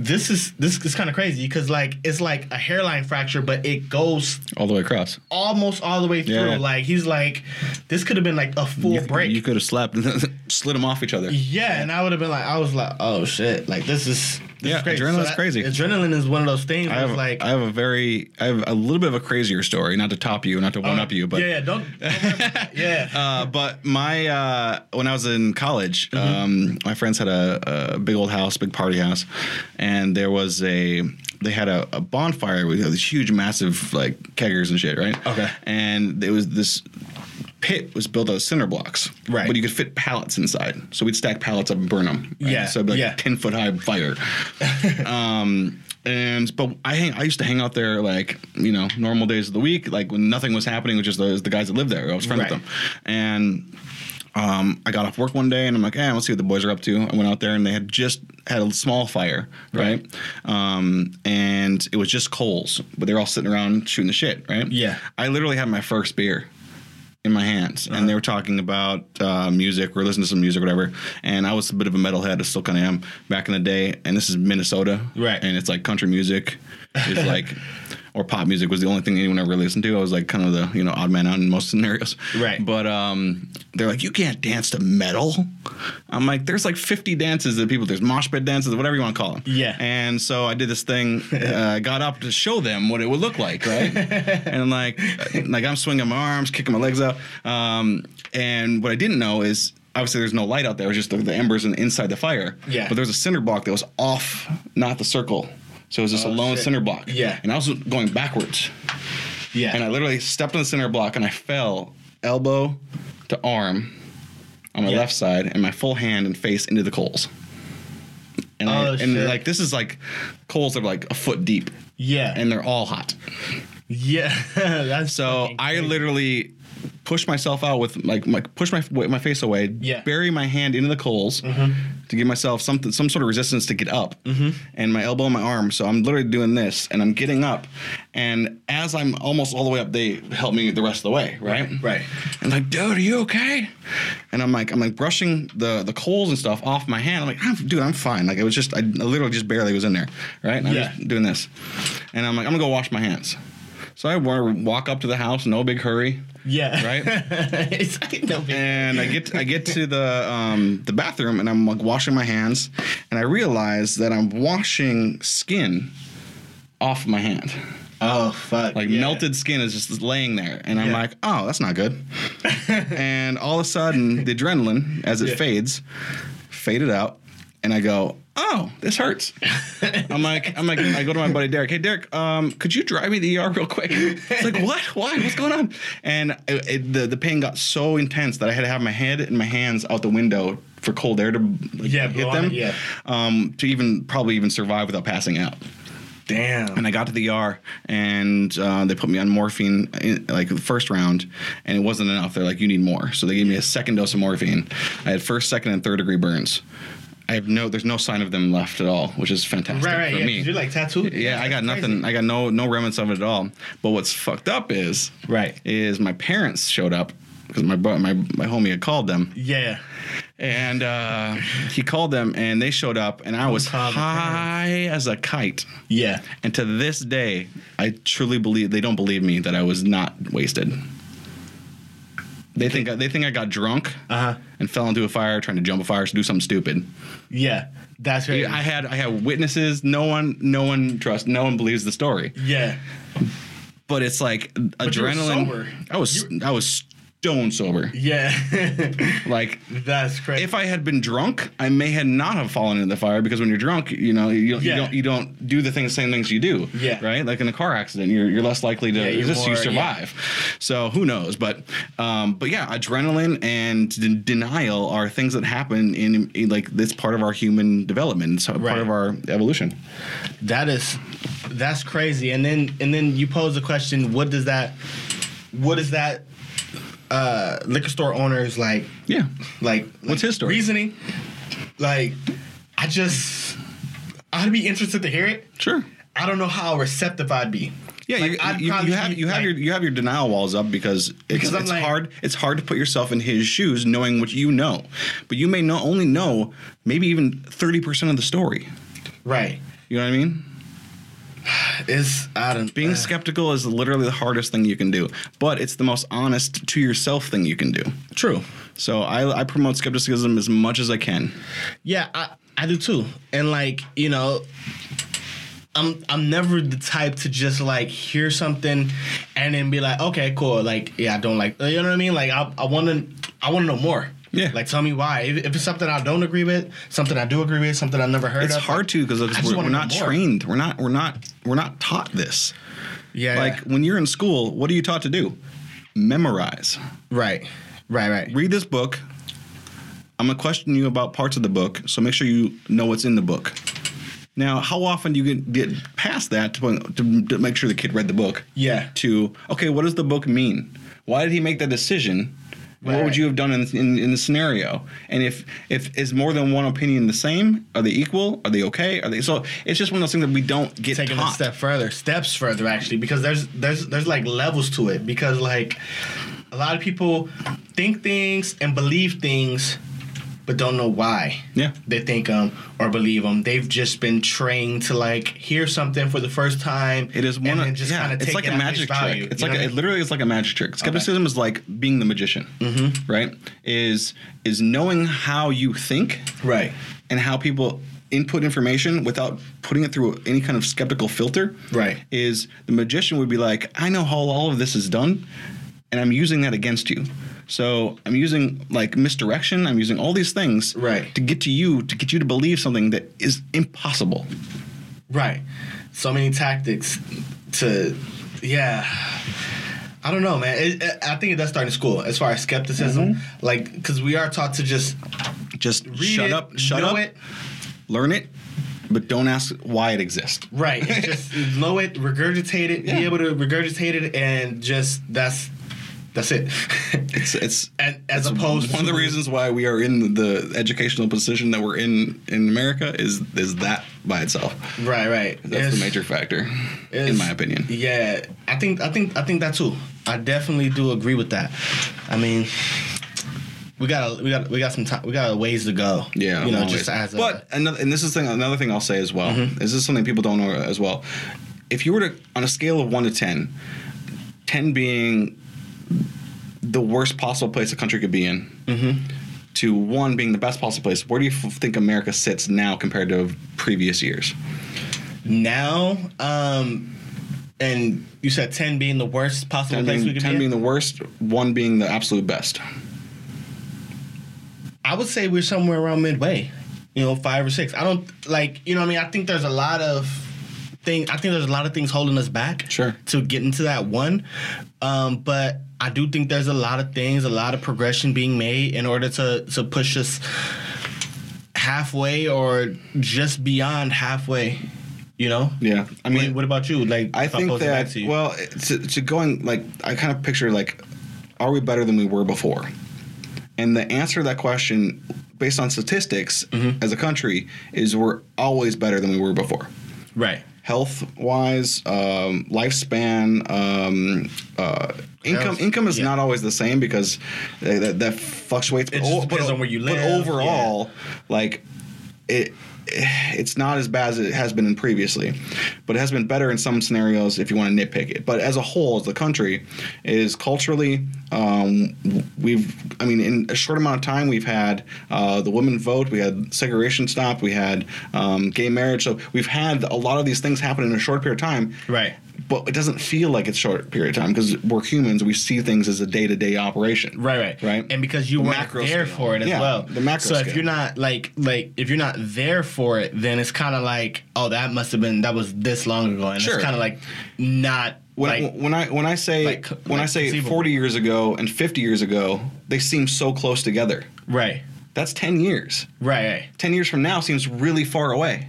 This is this is kind of crazy because like it's like a hairline fracture, but it goes All the way across. almost all the way through. Yeah. Like he's like, this could have been like a full You, break. you could have slapped and slid them off each other. yeah, and I would have been like, I was like, oh shit, like this is this Yeah, adrenaline is crazy. adrenaline's that- crazy. Adrenaline is one of those things. I have, like, I have a very, I have a little bit of a crazier story, not to top you, not to one up you, but yeah, yeah, don't, don't yeah. Uh, but my uh, when I was in college, Mm-hmm. um, my friends had a, a big old house, big party house, and there was a they had a, a bonfire with these huge, massive like keggers and shit, right? Okay. And it was this pit was built out of cinder blocks, Right. But you could fit pallets inside, so we'd stack pallets up and burn them. Yeah, so it'd be like yeah. ten foot high fire. um, and but I hang, I used to hang out there like you know normal days of the week, like when nothing was happening, which is the, the guys that lived there. I was friends Right. with them, and um, I got off work one day and I'm like, hey, let's see what the boys are up to. I went out there and they had just had a small fire, right? Um, and it was just coals, but they're all sitting around shooting the shit, right? Yeah. I literally had my first beer in my hands, and they were talking about uh, music or listening to some music, or whatever. And I was a bit of a metalhead, I still kind of am back in the day. And this is Minnesota, Right. And it's like country music is like. Or pop music was the only thing anyone ever listened to. I was like kind of the you know odd man out in most scenarios. Right. But um, they're like, you can't dance to metal. I'm like, there's like 50 dances that people. There's mosh pit dances, whatever you want to call them. Yeah. And so I did this thing. uh, I got up to show them what it would look like, right? and like, like I'm swinging my arms, kicking my legs out. Um, and what I didn't know is. Obviously, there's no light out there. It was just the, the embers in, inside the fire. Yeah. But there was a cinder block that was off, not the circle. So it was just a Oh, lone shit. cinder block. Yeah. And I was going backwards Yeah. and I literally stepped on the cinder block and I fell elbow to arm on my Yeah. left side and my full hand and face into the coals. And, I, Oh, and shit. like this is like coals that are like a foot deep yeah. and they're all hot. yeah. So I literally push myself out with like my push my my face away, Yeah. bury my hand into the coals to give myself something some sort of resistance to get up, mm-hmm. and my elbow and my arm. So I'm literally doing this, and I'm getting up, and as I'm almost all the way up, they help me the rest of the way, right? Right. And like, dude, are you okay? And I'm like, I'm like brushing the the coals and stuff off my hand. I'm like, I'm, dude, I'm fine. Like it was just, I literally just barely was in there, right? And I'm Yeah. just doing this, and I'm like, I'm gonna go wash my hands. So I wa- walk up to the house, no big hurry, Yeah. right? it's no big. and I get I get to the um, the bathroom and I'm like washing my hands, and I realize that I'm washing skin off my hand. Oh fuck. Like yeah. melted skin is just laying there, and I'm Yeah. like, oh, that's not good. and all of a sudden, the adrenaline, as it Yeah. fades, faded out, and I go, oh, this hurts. I'm like, I'm like, I go to my buddy Derek. Hey, Derek, um, could you drive me to the ER real quick? It's like, what? Why? What's going on? And it, it- the the pain got so intense that I had to have my head and my hands out the window for cold air to like, Yeah, hit them. it, yeah. Um, to even probably even survive without passing out. Damn. And I got to the ER and uh, they put me on morphine in, like the first round, and it wasn't enough. They're like, you need more. So they gave me a second dose of morphine. I had first, second, and third degree burns. I have no, there's no sign of them left at all, which is fantastic right, right. for Yeah, me. you're like tattooed. yeah, I got That's nothing. I got no no remnants of it at all. But what's fucked up is Right. is my parents showed up because my my my homie had called them Yeah. and uh, he called them and they showed up and I was high as a kite. Yeah. And to this day, I truly believe they don't believe me that I was not wasted. They think they think I got drunk Uh huh. And fell into a fire trying to jump a fire to do something stupid. Yeah. That's crazy. I had I had witnesses. No one no one trusts. No one believes the story. yeah. But it's like you were adrenaline. I was I was stone sober. Yeah. Like That's crazy. if I had been drunk, I may had not have fallen into the fire because when you're drunk, you know, you, don't- Yeah. you don't you don't do the things, same things you do. Yeah. Right. Like in a car accident, you're you're less likely to Yeah, resist. you more- survive. So who knows? But um, but yeah, adrenaline and de- denial are things that happen in, in like this part of our human development. It's a Right. part of our evolution. That is that's crazy. And then and then you pose the question, what does that what is that uh liquor store owners like Yeah. like What's his story? Reasoning. Like I just I'd be interested to hear it. Sure. I don't know how receptive I'd be. Yeah, Like, you, you, you have you have your you have your denial walls up because it's, Because it's like- hard it's hard to put yourself in his shoes, knowing what you know, but you may not only know maybe even thirty percent of the story. Right. You know what I mean? It's I don't Being uh, skeptical is literally the hardest thing you can do, but it's the most honest to yourself thing you can do. true. So I, I promote skepticism as much as I can. Yeah, I, I do too. And like, you know, I'm I'm never the type to just like hear something and then be like, okay, cool. Like, yeah, I don't like you know what I mean? Like I I wanna I wanna know more. Yeah. Like tell me why. If, if it's something I don't agree with, something I do agree with, something I've never heard It's of. hard like, to because we're, we're not trained. We're not we're not we're not taught this. Yeah. Like when you're in school, what are you taught to do? memorize. Right. Right. Right. Read this book. I'm gonna question you about parts of the book, so make sure you know what's in the book. Now, how often do you get, get past that to, to, to make sure the kid read the book? Yeah. To okay, what does the book mean? Why did he make that decision? What would you have done in, in, in the scenario? And if if is more than one opinion the same? Are they equal? Are they okay? Are they so? It's just one of those things that we don't get taking taught. a step further, steps further actually, because there's there's there's like levels to it. Because like a lot of people think things and believe things, but don't know why. Yeah. They think them or believe them. They've just been trained to like hear something for the first time. It is one and of just yeah, kind of it's take like it a magic trick. It's you like know a, what I it literally is like a magic trick. Skepticism is like being the magician, mm-hmm. right? Is is knowing how you think right, and how people input information without putting it through any kind of skeptical filter. Right. Is the magician would be like, I know how all of this is done, and I'm using that against you. So I'm using like misdirection. I'm using all these things Right. to get to you to get you to believe something that is impossible. right. So many tactics to, yeah. I don't know, man. It, it- I think it does start in school as far as skepticism, Mm-hmm. like because we are taught to just Just shut it, up, shut know up, it, learn it, but don't ask why it exists. Right. Just know it, regurgitate it, Yeah. be able to regurgitate it, and just that's that's it. It's it's and, as it's opposed one of the reasons why we are in the educational position that we're in in America is is that by itself. Right, right. That's It's- the major factor, in my opinion. Yeah, I think I think I think that too. I definitely do agree with that. I mean, we got we got we got some time. We got a ways to go. Yeah, you know, always. just as a but another and this is thing another thing I'll say as well. Mm-hmm. Is this something people don't know as well? If you were to on a scale of one to 10, 10 being the worst possible place a country could be in, Mm-hmm. to one being the best possible place, where do you f- think America sits now compared to previous years? now, um, and you said ten being the worst possible 10 place being, we could 10 be. in? being the worst, one being the absolute best. I would say we're somewhere around midway. You know, five or six. I don't like. You know, what I mean, I think there's a lot of things. I think there's a lot of things holding us back. Sure. To get into that one, um, but I do think there's a lot of things, a lot of progression being made in order to to push us halfway or just beyond halfway. You know. Yeah, I mean, what, what about you? Like, I think that to you. well, to, to going like I kind of picture like, are we better than we were before? And the answer to that question, based on statistics Mm-hmm. as a country, is we're always better than we were before. right. Health wise, um, lifespan, um, uh, income Health, income is yeah. not always the same because that, that, fluctuates. It just depends on where you live. But overall, like it it's not as bad as it has been in previously, but it has been better in some scenarios if you want to nitpick it. But as a whole, as the country is culturally, um, we've, I mean, in a short amount of time, we've had uh, the women vote, we had segregation stop, we had um, gay marriage. So we've had a lot of these things happen in a short period of time. Right. But it doesn't feel like it's short period of time because we're humans. We see things as a day to day operation. Right, right, Right. And because you The weren't there scale. for it as Yeah, well. the macro So if you're not like like if you're not there for it, then it's kind of like oh that must have been that was this long ago, and Sure. it's kind of like not When, like when I when I say like- when I say conceivable. 40 years ago and 50 years ago, they seem so close together. right, That's 10 years. right, right. 10 years from now seems really far away.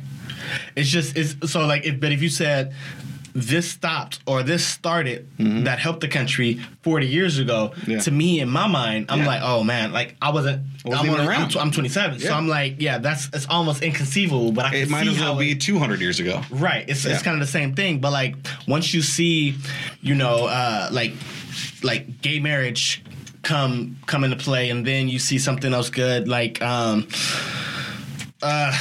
It's just it's so like if but if you said this stopped or this started that helped the country 40 years ago Mm-hmm. Yeah. to me in my mind i'm Yeah. like oh man like i wasn't I wasn't I'm, even only- I'm around. tw- I'm 27 so i'm like yeah that's it's almost inconceivable but i can It might see as well be it- 200 years ago. Right. It's Yeah. it's kind of the same thing, but like once you see, you know, uh, like like gay marriage come come into play, and then you see something else good, like um, uh,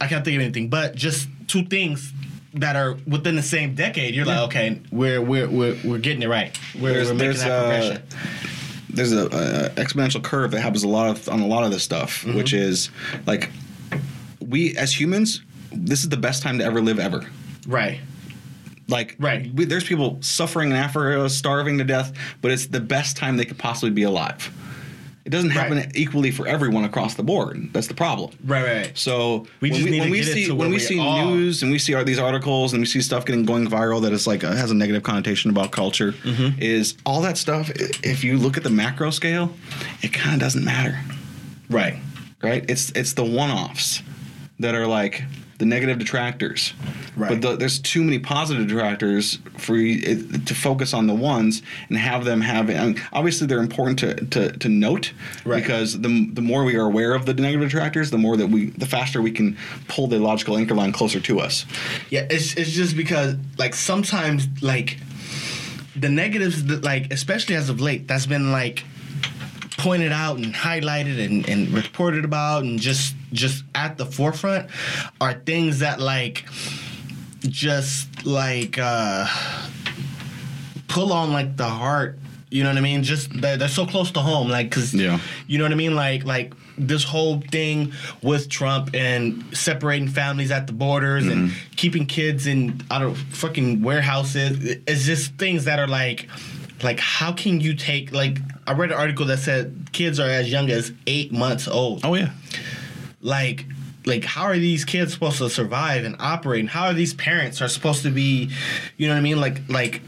I can't think of anything, but just two things that are within the same decade. You're like, okay, we're we're we're, we're getting it right. We're, There's- we're making that uh, progression. There's a, a exponential curve that happens a lot of on a lot of this stuff, Mm-hmm. which is like we as humans, this is the best time to ever live ever. Right. Like, Right. we, there's people suffering in Africa, starving to death, but it's the best time they could possibly be alive. It doesn't happen Right. equally for everyone across the board. That's the problem. Right, right. So We when just need when to we get it see to when we we see news and we see all these articles and we see stuff getting going viral that is like uh, has a negative connotation about culture Mm-hmm. is all that stuff. If you look at the macro scale, it kind of doesn't matter, Right. right? It's it's the one offs that are like the negative detractors. Right. But the, there's too many positive detractors for you, to focus on the ones and have them have. Obviously, they're important to, to, to note Right. because the the more we are aware of the negative detractors, the more that we, the faster we can pull the logical anchor line closer to us. Yeah, it's it's just because like sometimes like the negatives that like especially as of late that's been like pointed out and highlighted and, and reported about and just just at the forefront are things that like just like uh pull on like the heart. You know what i mean? Just they're, they're so close to home like because Yeah. you know what i mean? Like like this whole thing with trump and separating families at the borders and keeping kids in out of fucking warehouses it's just things that are like like how can you take like i read an article that said kids are as young as eight months old. Oh yeah, like like how are these kids supposed to survive and operate? And how are these parents are supposed to be you know what i mean? Like like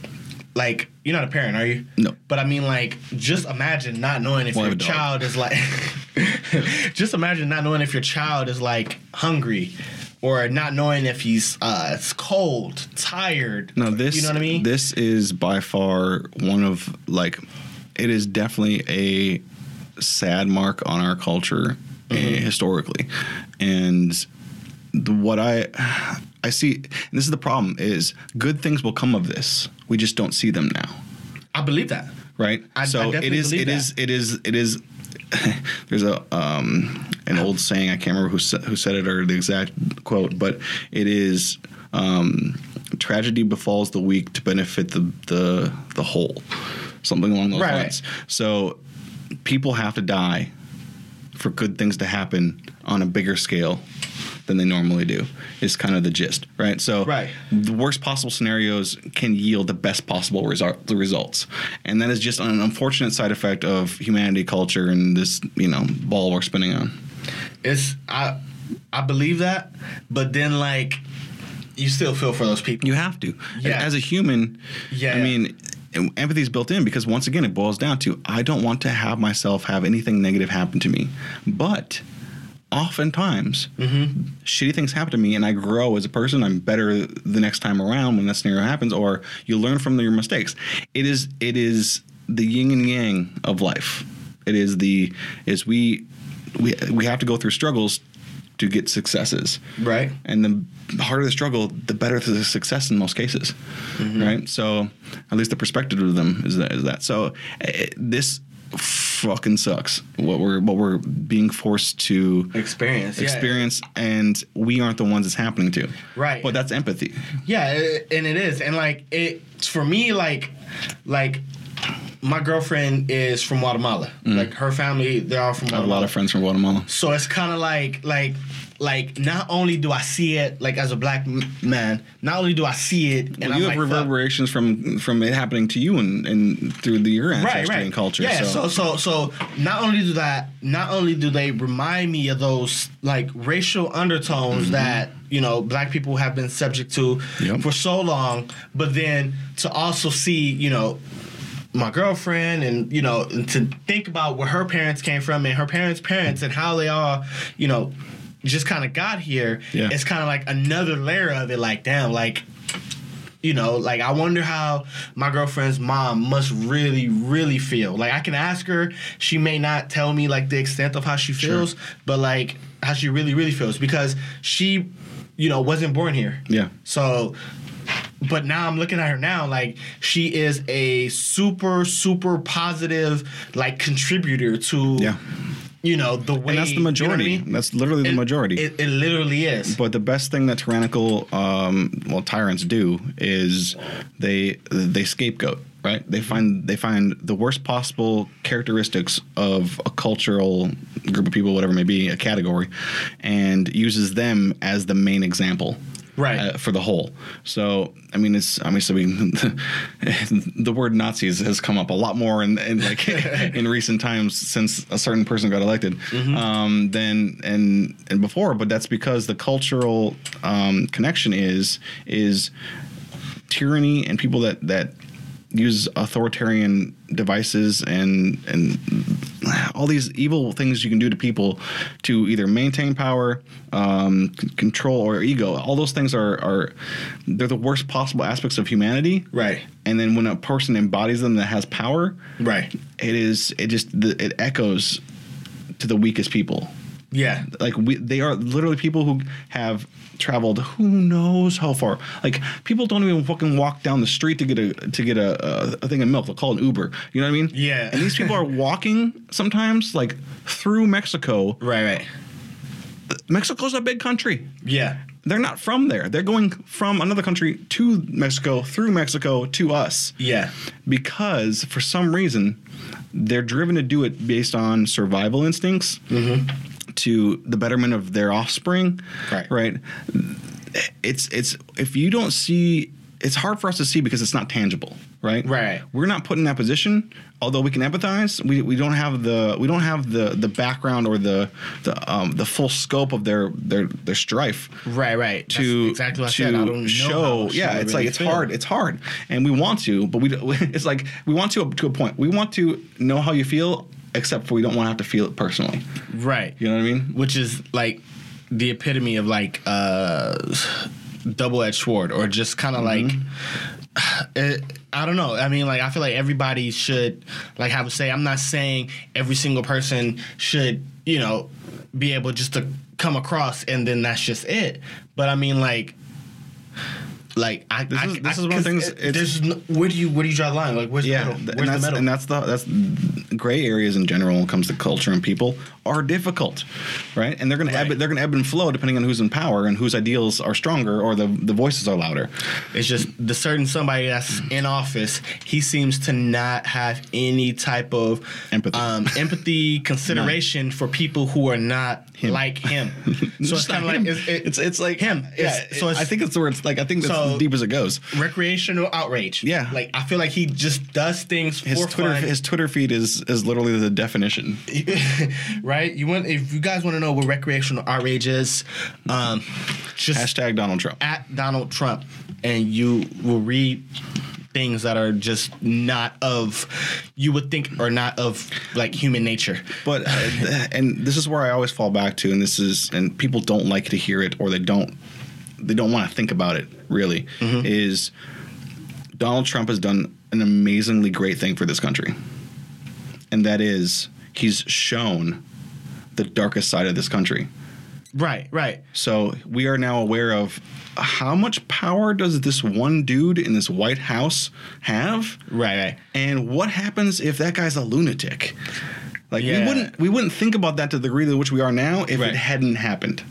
like you're not a parent are you? No. but i mean like just imagine not knowing if Well, your have a dog. child is like just imagine not knowing if your child is like hungry or not knowing if he's uh it's cold tired no, this you know what i mean? This is by far one of like, it is definitely a sad mark on our culture Mm-hmm. historically, and the, what I I see, and this is the problem: is good things will come of this. We just don't see them now. i believe that right? I- I so it definitely is, believe it is, it is, it is. There's a um, an old saying I can't remember who sa- who said it or the exact quote, but it is um, tragedy befalls the weak to benefit the the the whole, something along those right. lines. So people have to die for good things to happen on a bigger scale than they normally do is kind of the gist right so Right. the worst possible scenarios can yield the best possible result, the results and that is just an unfortunate side effect of humanity culture and this you know ball we're spinning on it's i i believe that but then like you still feel for those people you have to Yeah. as a human Yeah. i mean empathy is built in because once again it boils down to i don't want to have myself have anything negative happen to me. But oftentimes mm-hmm. shitty things happen to me and i grow as a person i'm better the next time around when that scenario happens or you learn from your mistakes. It is it is the yin and yang of life. It is the is we we we have to go through struggles to get successes. Right. And the harder the struggle, the better the success in most cases, right? So, at least the perspective of them is that. Is that so? eh, this fucking sucks. What we're what we're being forced to experience yeah. experience, and we aren't the ones it's happening to. Right. But that's empathy. Yeah, and it is, and like it for me, like like my girlfriend is from Guatemala. Like her family, they're all from Mm. I have a lot of friends from Guatemala. So it's kind of like like like not only do I see it like as a black m- man, not only do I see it, and Well, I'm you like, have fuck. reverberations from from it happening to you and, and through the, your ancestry right, right. and culture. Yeah, so, so. so so not only do that, not only do they remind me of those like racial undertones Mm-hmm. that you know black people have been subject to Yep. for so long, but then to also see you know my girlfriend and you know and to think about where her parents came from and her parents' parents and how they all you know just kind of got here. Yeah. It's kind of like another layer of it. Like damn, like you know, like I wonder how my girlfriend's mom must really, really feel. Like I can ask her, she may not tell me like the extent of how she feels, but like how she really, really feels because she, you know, wasn't born here. yeah. So, but now I'm looking at her now, like she is a super, super positive, like contributor to, Yeah. You know, the way. And that's the you know I majority. mean? That's literally the It- majority. It, it literally is. But the best thing that tyrannical, um, well, tyrants do is they they scapegoat. Right? They find they find the worst possible characteristics of a cultural group of people, whatever it may be, a category, and uses them as the main example. Right. uh, for the whole. So I mean, it's I mean, so we, the word Nazis has come up a lot more in, in like in recent times since a certain person got elected Mm-hmm. um, than and and before. But that's because the cultural um, connection is is tyranny and people that that use authoritarian devices and and all these evil things you can do to people to either maintain power, um, c- control, or ego. All those things are are they're the worst possible aspects of humanity. Right. And then when a person embodies them that has power, Right. it is it just it echoes to the weakest people Yeah. like we they are literally people who have traveled who knows how far like people don't even fucking walk down the street to get a to get a, a, a thing of milk they'll call an uber you know what i mean Yeah. and these people are walking sometimes like through mexico Right. Right. mexico's a big country Yeah. they're not from there they're going from another country to mexico through mexico to us Yeah. because for some reason they're driven to do it based on survival instincts mm-hmm. To the betterment of their offspring Right. right it's it's if you don't see it's hard for us to see because it's not tangible right Right. we're not put in that position although we can empathize we, we don't have the we don't have the the background or the the um the full scope of their their their strife Right. Right. to That's exactly what to I said. I don't know show. yeah, it's really like it's feel. hard. It's hard, and we want to, but we. It's like we want to up to a point. We want to know how you feel, except for we don't want to have to feel it personally. Right. You know what I mean? Which is like the epitome of like uh double edged sword or just kind of like it, I don't know. I mean, like I feel like everybody should like have a say. I'm not saying every single person should, you know, be able just to come across and then that's just it. But I mean, like, like I, This I, is- this I- is one of the things, it- it's- There's no, where do you where do you draw the line? Like, where's Yeah, the th- middle? and Where's that's the middle? and that's the that's gray areas in general when it comes to culture and people are difficult, right? And they're gonna ebb, they're gonna ebb and flow depending on who's in power and whose ideals are stronger or the the voices are louder. It's just the certain somebody that's in office. He seems to not have any type of Empathy. um, empathy, consideration for people who are not Him. like him. so it's kind of like him. it's, it- it's it's like him. Yeah, It's- so it's- I think it's where it's like I think that's So- deep as it goes. recreational outrage. Yeah. like I feel like he just does things His for Twitter fun. his Twitter feed is is literally the definition. right? You want if you guys want to know what recreational outrage is, um, just Hashtag Donald Trump. at Donald Trump, and you will read things that are just not of you would think are not of like human nature. But uh, and this is where I always fall back to, and this is and people don't like to hear it or they don't they don't want to think about it. Really, mm-hmm. is Donald Trump has done an amazingly great thing for this country, and that is he's shown the darkest side of this country. Right, right. So we are now aware of how much power does this one dude in this White House have? Right, right. And what happens if that guy's a lunatic? Like we wouldn't we wouldn't think about that to the degree to which we are now if Right. it hadn't happened.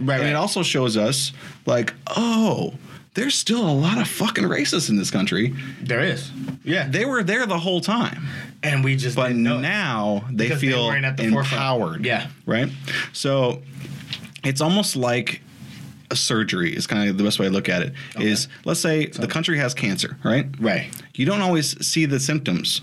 Right, and it also shows us like, oh, there's still a lot of fucking racists in this country. There is. Yeah. They were there the whole time. and we just But didn't know it. now they they feel at the empowered. forefront. Yeah. Right? So it's almost like a surgery is kind of the best way to look at it. Is let's say the country has cancer, right? Right. You don't always see the symptoms,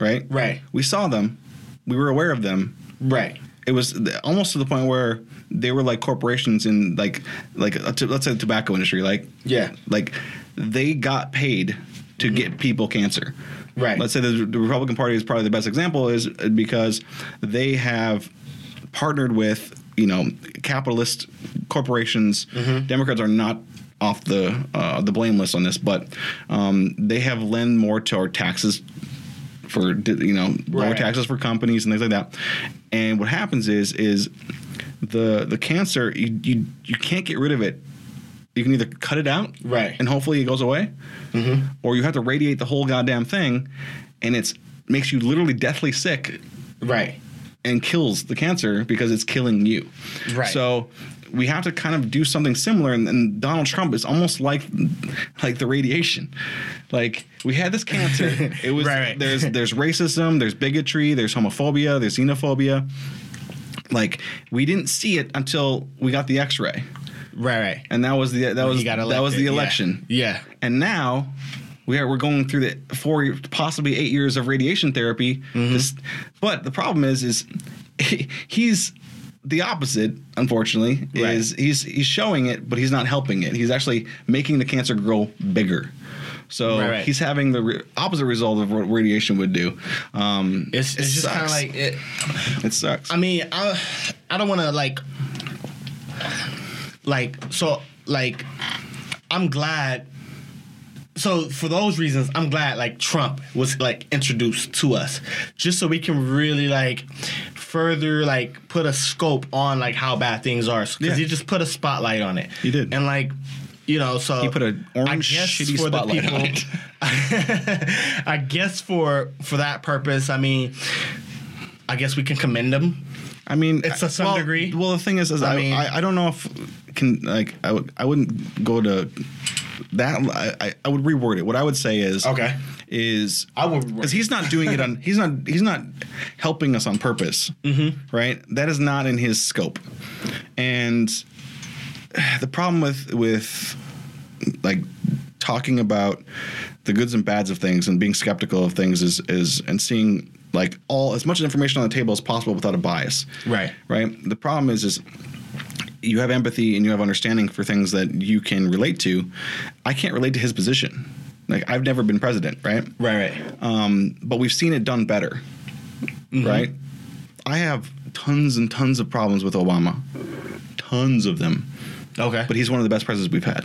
right? Right. We saw them. We were aware of them. Right. It was almost to the point where they were like corporations in like like a t- let's say the tobacco industry, like Yeah. like they got paid to get people cancer. Right. Let's say the, the Republican Party is probably the best example, is because they have partnered with you know capitalist corporations. Democrats are not off the uh, the blame list on this, but um, they have lend more to our taxes for you know lower Right. taxes for companies and things like that. And what happens is is the the cancer you you, you can't get rid of it. You can either cut it out, Right. and hopefully it goes away, mm-hmm. or you have to radiate the whole goddamn thing, and it's makes you literally deathly sick Right. and kills the cancer because it's killing you. Right. So we have to kind of do something similar, and, and Donald Trump is almost like like the radiation. Like we had this cancer. It was Right, right. there's there's racism, there's bigotry, there's homophobia, there's xenophobia. Like we didn't see it until we got the X-ray. Right, right. and that was the that was got that was the elected, yeah. election. Yeah. And now we are we're going through the four possibly eight years of radiation therapy. Mm-hmm. This- but the problem is is he's the opposite. Unfortunately, Right. is he's he's showing it, but he's not helping it. He's actually making the cancer grow bigger. So Right, right. he's having the re- opposite result of what radiation would do. Um, It's, it just kind of sucks. like it. it sucks. I mean, I I don't want to like like so like I'm glad. So for those reasons, I'm glad like Trump was like introduced to us, just so we can really like further like put a scope on like how bad things are. Because Yeah. he just put a spotlight on it. He did. and like you know, so He put an orange shitty spotlight on it. I guess for for that purpose, I mean, I guess we can commend him. I mean, It's to some well, degree. Well, the thing is, is I I, mean- I, I don't know if can like I would I wouldn't go to that. I, I- I would reword it. What I would say is Okay. is I would because he's not doing it on he's not he's not helping us on purpose, mm-hmm. right? That is not in his scope, and the problem with with like talking about the goods and bads of things and being skeptical of things is is and seeing like all as much information on the table as possible without a bias. Right. right? The problem is is you have empathy and you have understanding for things that you can relate to. I can't relate to his position. Like i've never been president right? Right, right. um, but we've seen it done better, right? I have tons and tons of problems with Obama, tons of them, Okay. but he's one of the best presidents we've had,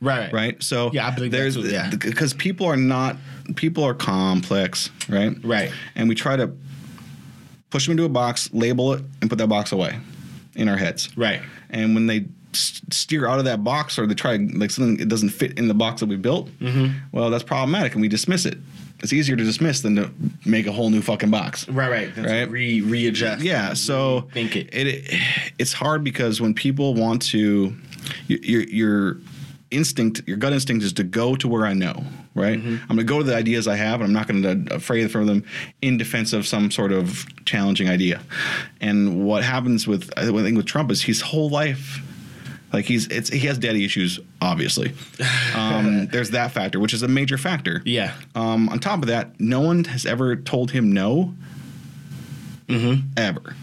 right, right? So Yeah, I believe there's too, yeah. because people are not people are complex, right? Right. and we try to push them into a box, label it, and put that box away in our heads, Right. and when they steer out of that box or they try like something it doesn't fit in the box that we built, Mm-hmm. well, that's problematic, and we dismiss it. It's easier to dismiss than to make a whole new fucking box. Right, right. That's Right. Re readjust. Yeah, so Think it. it it's hard because when people want to, your your instinct, your gut instinct is to go to where I know, right? Mm-hmm. I'm going to go to the ideas I have, and I'm not going to afraid from them in defense of some sort of challenging idea. And what happens with I think with Trump is his whole life. Like he's it's he has daddy issues, obviously. Um, there's that factor, which is a major factor. Yeah. Um, on top of that, no one has ever told him no. Mm-hmm. Ever.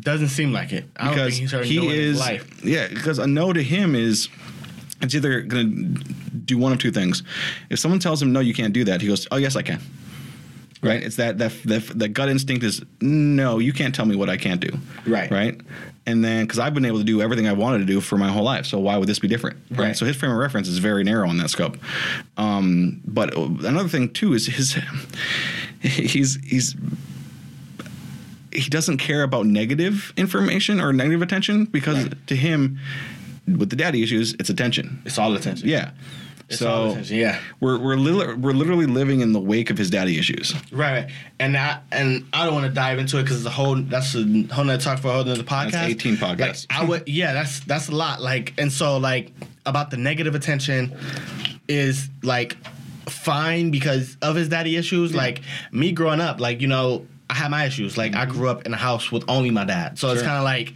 Doesn't seem like it. I don't think Because he's heard he no in his is, life. yeah. Because a no to him is, it's either going to do one of two things. If someone tells him no, you can't do that, he goes, oh yes, I can. Right? It's that that that that gut instinct is no, you can't tell me what I can't do. Right. Right. And then because I've been able to do everything I wanted to do for my whole life, so why would this be different? Right. So his frame of reference is very narrow in that scope. Um, but another thing too is his he's he's he doesn't care about negative information or negative attention because Right. to him with the daddy issues it's attention It's all attention. yeah It's so. Yeah. we're we're, li- we're literally living in the wake of his daddy issues Right, right. And I and I don't want to dive into it because it's a whole that's a whole nother talk for a whole nother podcast. That's 18 podcasts. Like, I would yeah, that's that's a lot. Like and so like about the negative attention is like fine because of his daddy issues. Like me growing up, like you know, I had my issues. Like I mm-hmm. grew up in a house with only my dad, so it's kind of like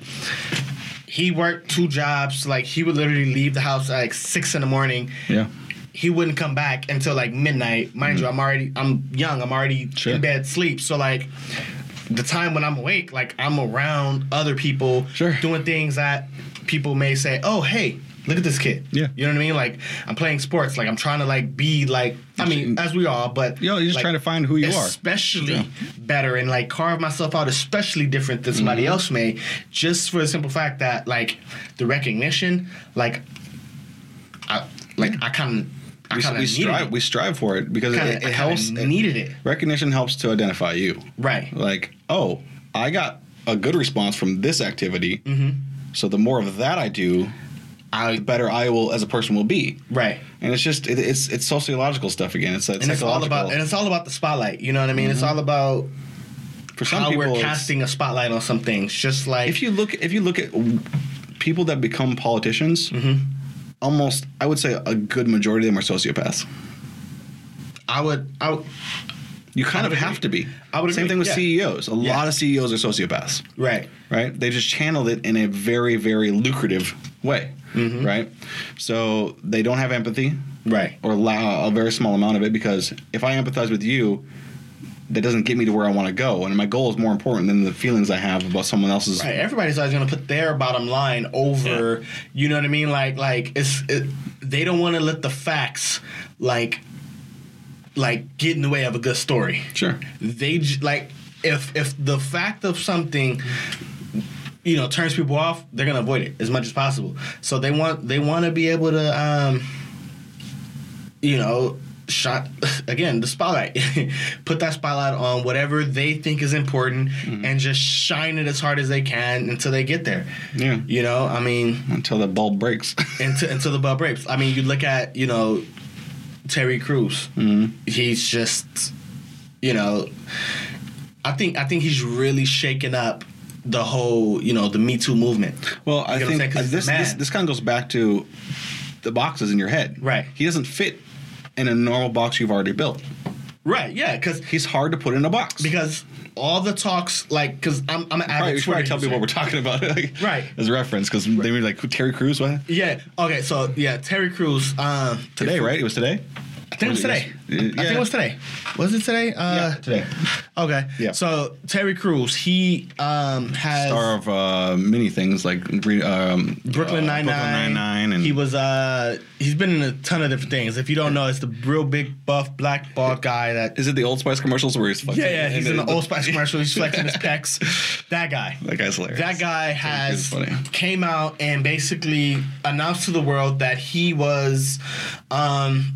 he worked two jobs. Like he would literally leave the house at like six in the morning yeah he wouldn't come back until like midnight. Mind you, I'm already I'm young. I'm already Mm-hmm. Sure. in bed sleep. So like the time when I'm awake, like I'm around other people Sure. doing things that people may say, "Oh, hey, look at this kid." Yeah. You know what I mean? Like I'm playing sports. Like I'm trying to like be like I mean, as we are, but Yo, you're just like, trying to find who you are. especially Yeah. better and like carve myself out especially different than somebody Mm-hmm. else may just for the simple fact that like the recognition like I like I kind of we, we strive it. we strive for it because Kinda- it, it kinda helps it- needed it recognition helps to identify you right like oh i got a good response from this activity Mm-hmm. so the more of that i do I the better i will as a person will be. Right. And it's just it, it's it's sociological stuff again. It's that and it's all about and it's all about the spotlight you know what I mean? It's all about for some how people we're casting a spotlight on some things just like if you look if you look at people that become politicians Mm-hmm. almost i would say a good majority of them are sociopaths. I would I would, you kind of would have to be. I would same agree, thing with yeah. ceos a Yeah. lot of ceos are sociopaths. Right. Right? They just channeled it in a very very lucrative way, Mm-hmm. right? So they don't have empathy Right. or allow a very small amount of it because if I empathize with you, that doesn't get me to where I want to go, and my goal is more important than the feelings I have about someone else's. Right. Everybody's always gonna put their bottom line over. You know what I mean? Like, like it's it, they don't want to let the facts like like get in the way of a good story. Sure. They like if if the fact of something you know turns people off, they're gonna avoid it as much as possible. So they want they want to be able to um you know shot again the spotlight put that spotlight on whatever they think is important and just shine it as hard as they can until they get there Yeah. you know i mean Until the bulb breaks. until, until the bulb breaks i mean you look at you know terry Crews. Mhm. he's just you know i think i think he's really shaken up the whole you know the me too movement Well, I You know think this, this this kind of goes back to the boxes in your head. Right. He doesn't fit in a normal box you've already built. right yeah because He's hard to put in a box. because all the talks like because i'm, I'm an Probably, avid we should probably Twitter tell people what we're talking about, like, Right. As a reference, because they were like Terry Crews. What Yeah. Okay. So yeah, Terry Crews. Um, today? Right? It was today. I think it was today. yes- I think it was today. Was it today? Uh, today. Okay. Yeah. So Terry Crews, he um has Star of uh, many things like um, Brooklyn uh, Nine Brooklyn Nine. And he was uh he's been in a ton of different things. If you don't know, it's the real big buff black bald guy that. Is it the Old Spice commercials where he's flexing? Yeah, yeah, he's in And the Old Spice commercial. He's flexing his pecs. That guy. That guy's hilarious. That guy has funny. came out and basically announced to the world that he was um,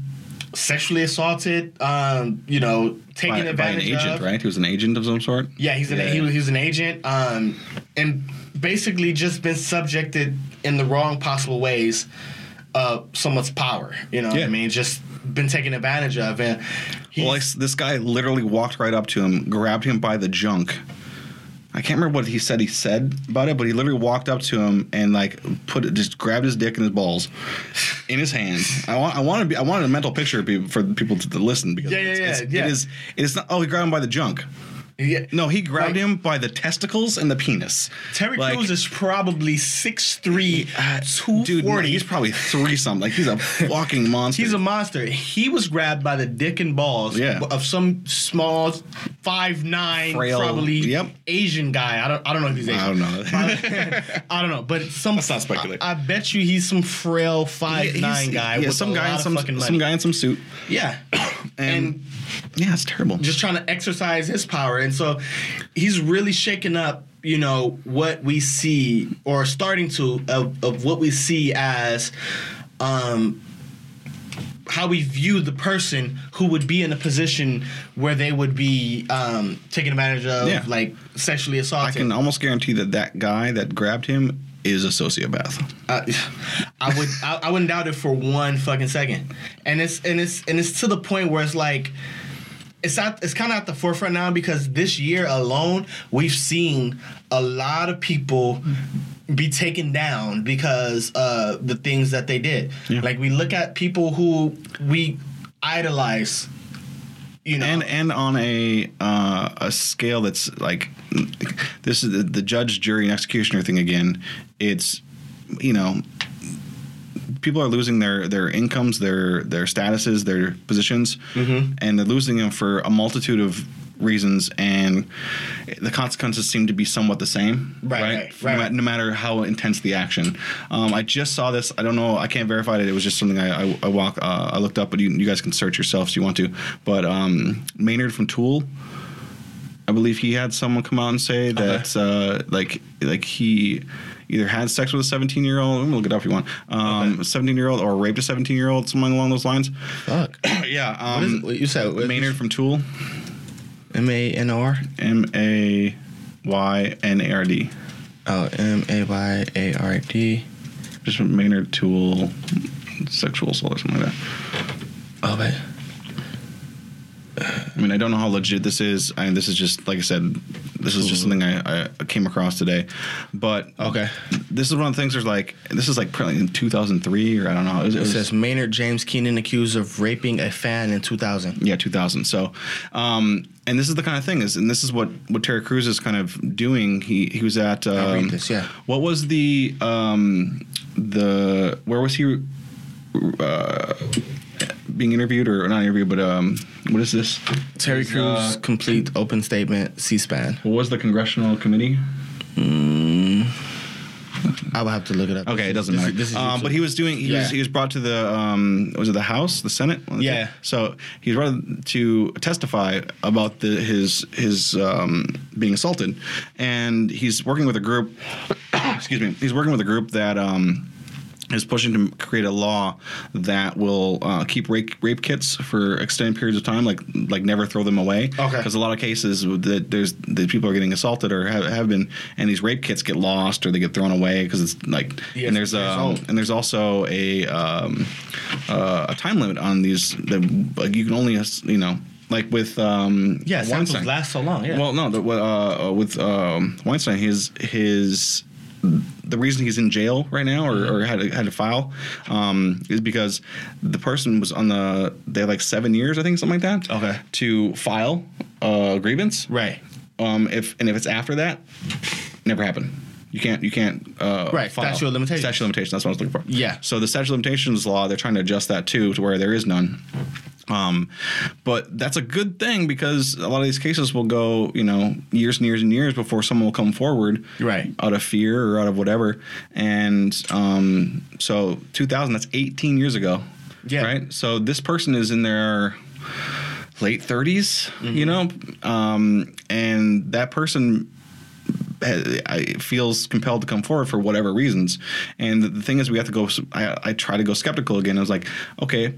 sexually assaulted. Um, you know, taken by, by an agent, of. right? He was an agent of some sort. Yeah, he's an Yeah. he, was- he was an agent, um, and basically just been subjected in the wrong possible ways of someone's power. You know, what Yeah. I mean, just been taken advantage of, and Well, this guy literally walked right up to him, grabbed him by the junk. I can't remember what he said he said about it, but he literally walked up to him and like put it, just grabbed his dick and his balls in his hand. I want, I want to be, I wanted a mental picture for people to, to listen because Yeah, yeah, it's, yeah, it's, yeah. it is, it is not. Oh, he grabbed him by the junk. Yeah, No, he grabbed Like- him by the testicles and the penis. Terry Like, Crews is probably 6'3", uh, 240. dude, he's probably three something. Like he's a fucking monster. He's a monster. He was grabbed by the dick and balls Yeah. of some small five nine, Frail- probably yep. Asian guy. I don't I don't know if he's Asian. I don't know. I don't know, but some. Let's not speculate. I, I bet you he's some frail five nine guy. Yeah, with some guy in some some guy in some suit. Yeah, And, and yeah, it's terrible. just trying to exercise his power, and so he's really shaking up. You know what we see, or starting to of, of what we see as. Um, how we view the person who would be in a position where they would be um, taken advantage of, Yeah. like sexually assaulted. I can almost guarantee that that guy that grabbed him is a sociopath. Uh, I would I, I wouldn't doubt it for one fucking second. And it's and it's and it's to the point where it's like it's at it's kind of at the forefront now because this year alone we've seen a lot of people be taken down because uh the things that they did. Yeah. Like we look at people who we idolize you know and and on a uh, a scale that's like this is the, the judge, jury, and executioner thing again. It's you know people are losing their their incomes, their their statuses, their positions, Mhm. and they're losing them for a multitude of reasons and the consequences seem to be somewhat the same Right, right, no, right. ma- no matter how intense the action um, i just saw this i don't know i can't verify it it was just something i i, I walk uh, i looked up but you, you guys can search yourselves if you want to but um, maynard from tool i believe he had someone come out and say that uh, like like he either had sex with a 17 year old. Look it up if you want. Um, Okay. 17 year old or raped a 17 year old, something along those lines. fuck yeah. what is Um, it? What you said Maynard from Tool. M A N O R M A Y N A R D. oh M A Y A R D Just Maynard Tool, sexual assault or something like that. oh wait I mean, I don't know how legit this is. I mean, this is just like I said, this is just something I, I came across today. But Okay. this is one of the things. There's like this is like probably in 2003 or I don't know. It was, it It says Maynard James Keenan accused of raping a fan in 2000. Yeah, 2000. So, um, and this is the kind of thing is, and this is what what Terry Crews is kind of doing. He he was at um, read this, yeah. What was the um, the where was he uh, being interviewed or not interviewed? But um, what is this? Terry He's, Crews uh, complete open statement C-SPAN. what was the congressional committee? I will have to look it up. Okay, it doesn't This is- matter. This is um, but he was doing. He was he was brought to the um, was it the House, the Senate? Yeah. So he was brought to testify about the his his um, being assaulted, and he's working with a group. excuse me. He's working with a group that. Um, is pushing to create a law that will uh, keep rape, rape kits for extended periods of time, like like never throw them away. Okay. Because a lot of cases that there's that people are getting assaulted or have, have been, and these rape kits get lost or they get thrown away because it's like. Yes, and there's um, and there's also a um, uh, a time limit on these. That like you can only you know like with um, yeah, Weinstein. last so long. Yeah. Well, no, the, uh, uh, with um, Weinstein, his his the reason he's in jail right now or, or had to, had to file um, is because the person was on the they had like seven years, I think, something like that. Okay. To file a grievance. right. Um, if and if it's after that, never happened. You can't. You can't. Uh, Right, file. statute of limitations. Statute of limitations. That's what I was looking for. Yeah. So the statute of limitations law, they're trying to adjust that too, to where there is none. Um, but that's a good thing because a lot of these cases will go, you know, years and years and years before someone will come forward, Right. out of fear or out of whatever. And um, so 2000, that's 18 years ago, Yeah. right? So this person is in their late 30s, you know, um, and that person I, feels compelled to come forward for whatever reasons. And the thing is, we have to go. I, I try to go skeptical again. I was like, okay.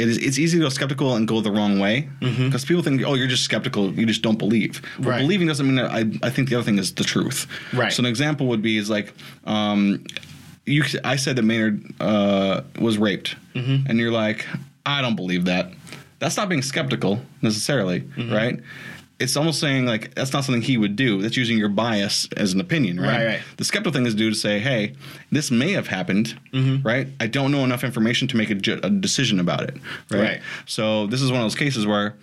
It is, it's easy to go skeptical and go the wrong way because people think, oh, you're just skeptical, you just don't believe. Well, Right. believing doesn't mean that I, I think the other thing is the truth. Right. So an example would be is like, um, you. I said that Maynard uh, was raped, and you're like, I don't believe that. That's not being skeptical necessarily, right? It's almost saying like that's not something he would do. That's using your bias as an opinion, right? Right, right. The skeptical thing is due to say, hey, this may have happened, Mm-hmm. right? I don't know enough information to make a, ju- a decision about it, right? Right. So this is one of those cases where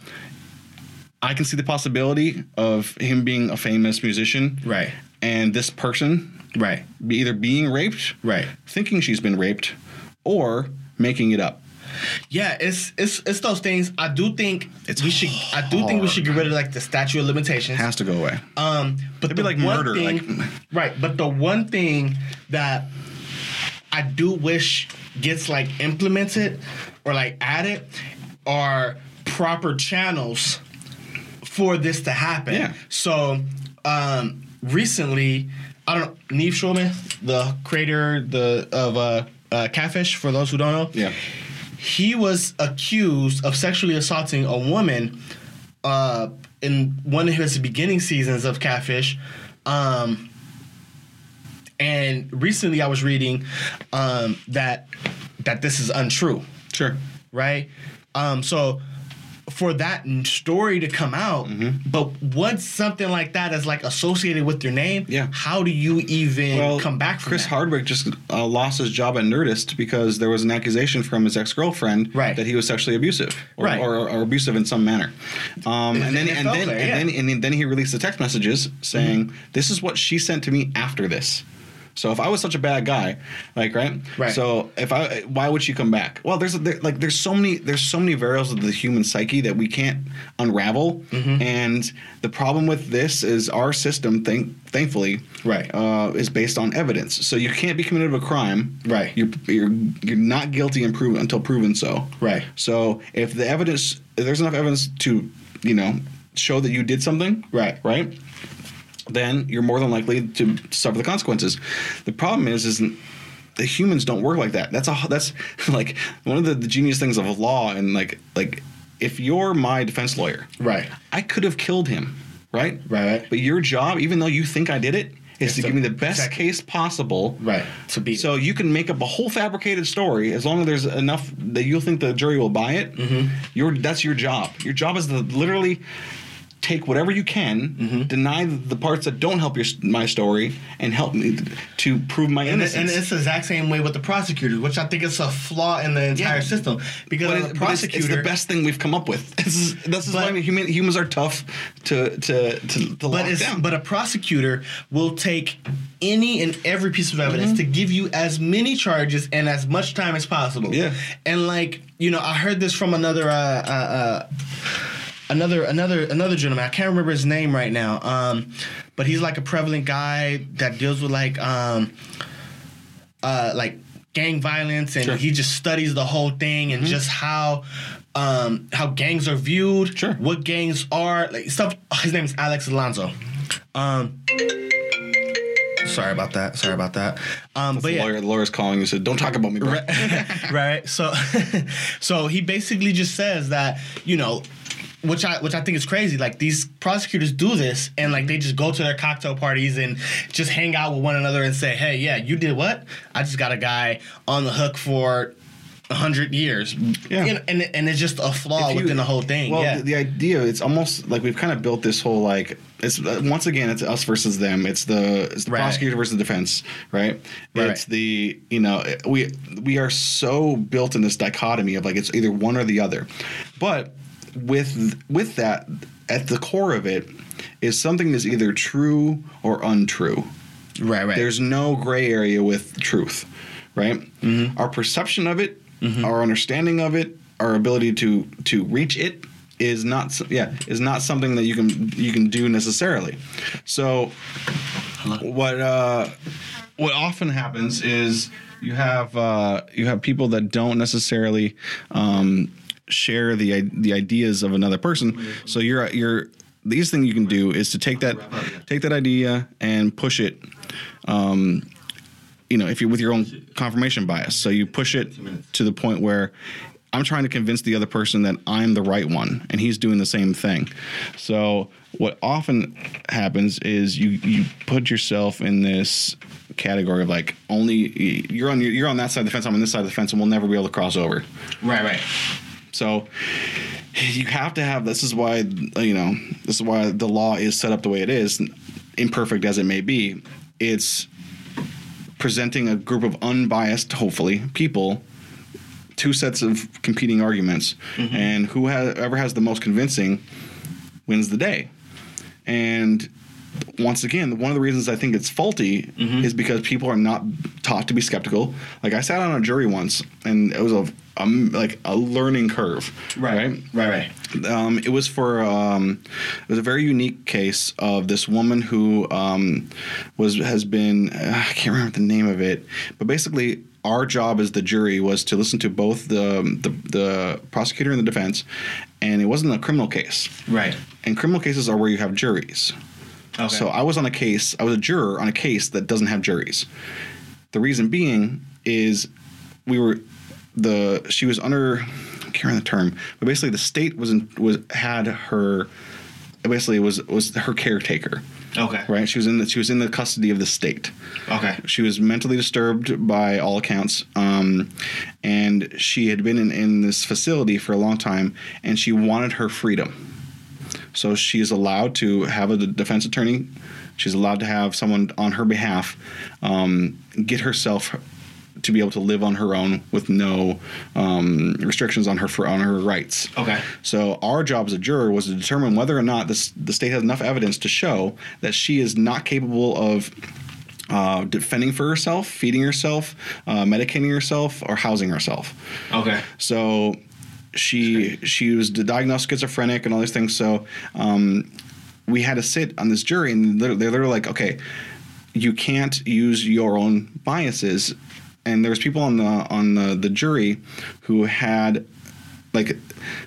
I can see the possibility of him being a famous musician, Right. And this person Right. be either being raped, Right. thinking she's been raped, or making it up. Yeah, it's it's it's those things. I do think It's we should. I do think we should get rid of like the statute of limitations. Has to go away. Um, but It'd be the like one murder, thing- like- right? But the one thing that I do wish gets like implemented or like added are proper channels for this to happen. Yeah. So, um, recently, I don't know, Nev Schulman, the creator the of uh, uh, Catfish. For those who don't know, Yeah. He was accused of sexually assaulting a woman uh, in one of his beginning seasons of Catfish. Um, and recently, I was reading um, that that this is untrue, Sure. right? Um, so for that story to come out, Mm-hmm. but once something like that is like associated with your name, Yeah. how do you even Well, come back from Chris that? Hardwick just uh, lost his job at Nerdist because there was an accusation from his ex girlfriend Right. that he was sexually abusive or, Right. or, or abusive in some manner. Um, and then and then there, and yeah. then and then he released the text messages saying, "This is what she sent to me after this." So if I was such a bad guy, like right, Right. So if I, why would she come back? Well, there's there, like there's so many there's so many variables of the human psyche that we can't unravel. Mm-hmm. And the problem with this is our system, thank thankfully, Right. uh, is based on evidence. So you can't be committed of a crime. Right. You're you're you're not guilty and proven until proven so. Right. So if the evidence, if there's enough evidence to, you know, show that you did something. Right. Right. Then you're more than likely to suffer the consequences. The problem is, is the humans don't work like that. That's a that's like one of the, the genius things of law and like like if you're my defense lawyer, Right. I could have killed him, right? Right. But your job, even though you think I did it, is to to give me the best protect- case possible. Right. To be So you can make up a whole fabricated story as long as there's enough that you'll think the jury will buy it. Mm-hmm. Your that's your job. Your job is to literally take whatever you can, Mm-hmm. deny the parts that don't help your my story, and help me to prove my And, it- innocence. and it's the exact same way with the prosecutors, which I think is a flaw in the entire Yeah. system. Because but, it- a but it's, prosecutor, it's the best thing we've come up with. This is, this is But- why human, humans are tough to to to, to but lock down. but a prosecutor will take any and every piece of evidence Mm-hmm. to give you as many charges and as much time as possible. Yeah. And like you know, I heard this from another. Uh, uh, uh, Another another another gentleman. I can't remember his name right now. Um, but he's like a prevalent guy that deals with like um, uh, like gang violence, and Sure. Mm-hmm. he just studies the whole thing and just how um, how gangs are viewed, Sure. what gangs are, like stuff. His name is Alex Alonso. Um, sorry about that. Sorry about that. Um, but the yeah, lawyer, the lawyer's calling you said, "Don't talk about me, bro." right, right. So, so he basically just says that you know, which I which I think is crazy. Like these prosecutors do this, and like they just go to their cocktail parties and just hang out with one another and say, "Hey, yeah, you did what? I just got a guy on the hook for." a hundred years, Yeah. You know, and and it's just a flaw you- within the whole thing. Well, yeah, the, the idea it's almost like we've kind of built this whole like it's uh, once again it's us versus them. It's the it's the Right. prosecutor versus the defense, right? Right. It's the you know we we are so built in this dichotomy of like it's either one or the other, but with with that at the core of it is something that's either true or untrue. right, right. There's no gray area with truth, right? Our perception of it, our understanding of it, our ability to to reach it is not yeah is not something that you can you can do necessarily. So what uh, what often happens is you have uh, you have people that don't necessarily um, share the the ideas of another person. So you're you're the easiest thing you can do is to take that take that idea and push it. Um, you know, if you're with your own confirmation bias, so you push it to the point where I'm trying to convince the other person that I'm the right one, and he's doing the same thing. So what often happens is you you put yourself in this category of like only you're on you're on that side of the fence, I'm on this side of the fence, and we'll never be able to cross over. right, right. So you have to have this is why you know this is why the law is set up the way it is, imperfect as it may be. It's presenting a group of unbiased, hopefully, people two sets of competing arguments, mm-hmm. and who has, ever has the most convincing wins the day. And once again, one of the reasons I think it's faulty mm-hmm. is because people are not taught to be skeptical. Like I sat on a jury once, and it was a, a like a learning curve. right? right, right. um, it was for um, it was a very unique case of this woman who um, was has been uh, I can't remember the name of it, but basically our job as the jury was to listen to both the the, the prosecutor and the defense, and it wasn't a criminal case. Right. And criminal cases are where you have juries. Okay. So I was on a case, I was a juror on a case that doesn't have juries. The reason being is we were the she was under I can't remember the term, but basically the state was in, was had her basically was was her caretaker, okay. right? She was in the she was in the custody of the state. Okay. She was mentally disturbed by all accounts, um, and she had been in, in this facility for a long time, and she wanted her freedom. So she is allowed to have a defense attorney. She's allowed to have someone on her behalf um, get herself to be able to live on her own with no um, restrictions on her for on her rights. Okay. So our job as a juror was to determine whether or not this, the state has enough evidence to show that she is not capable of uh, defending for herself, feeding herself, uh, medicating herself, or housing herself. Okay. So she she was diagnosed schizophrenic and all these things. So um, we had to sit on this jury, and they're, they're literally like, okay, you can't use your own biases. And there was people on the on the, the jury who had like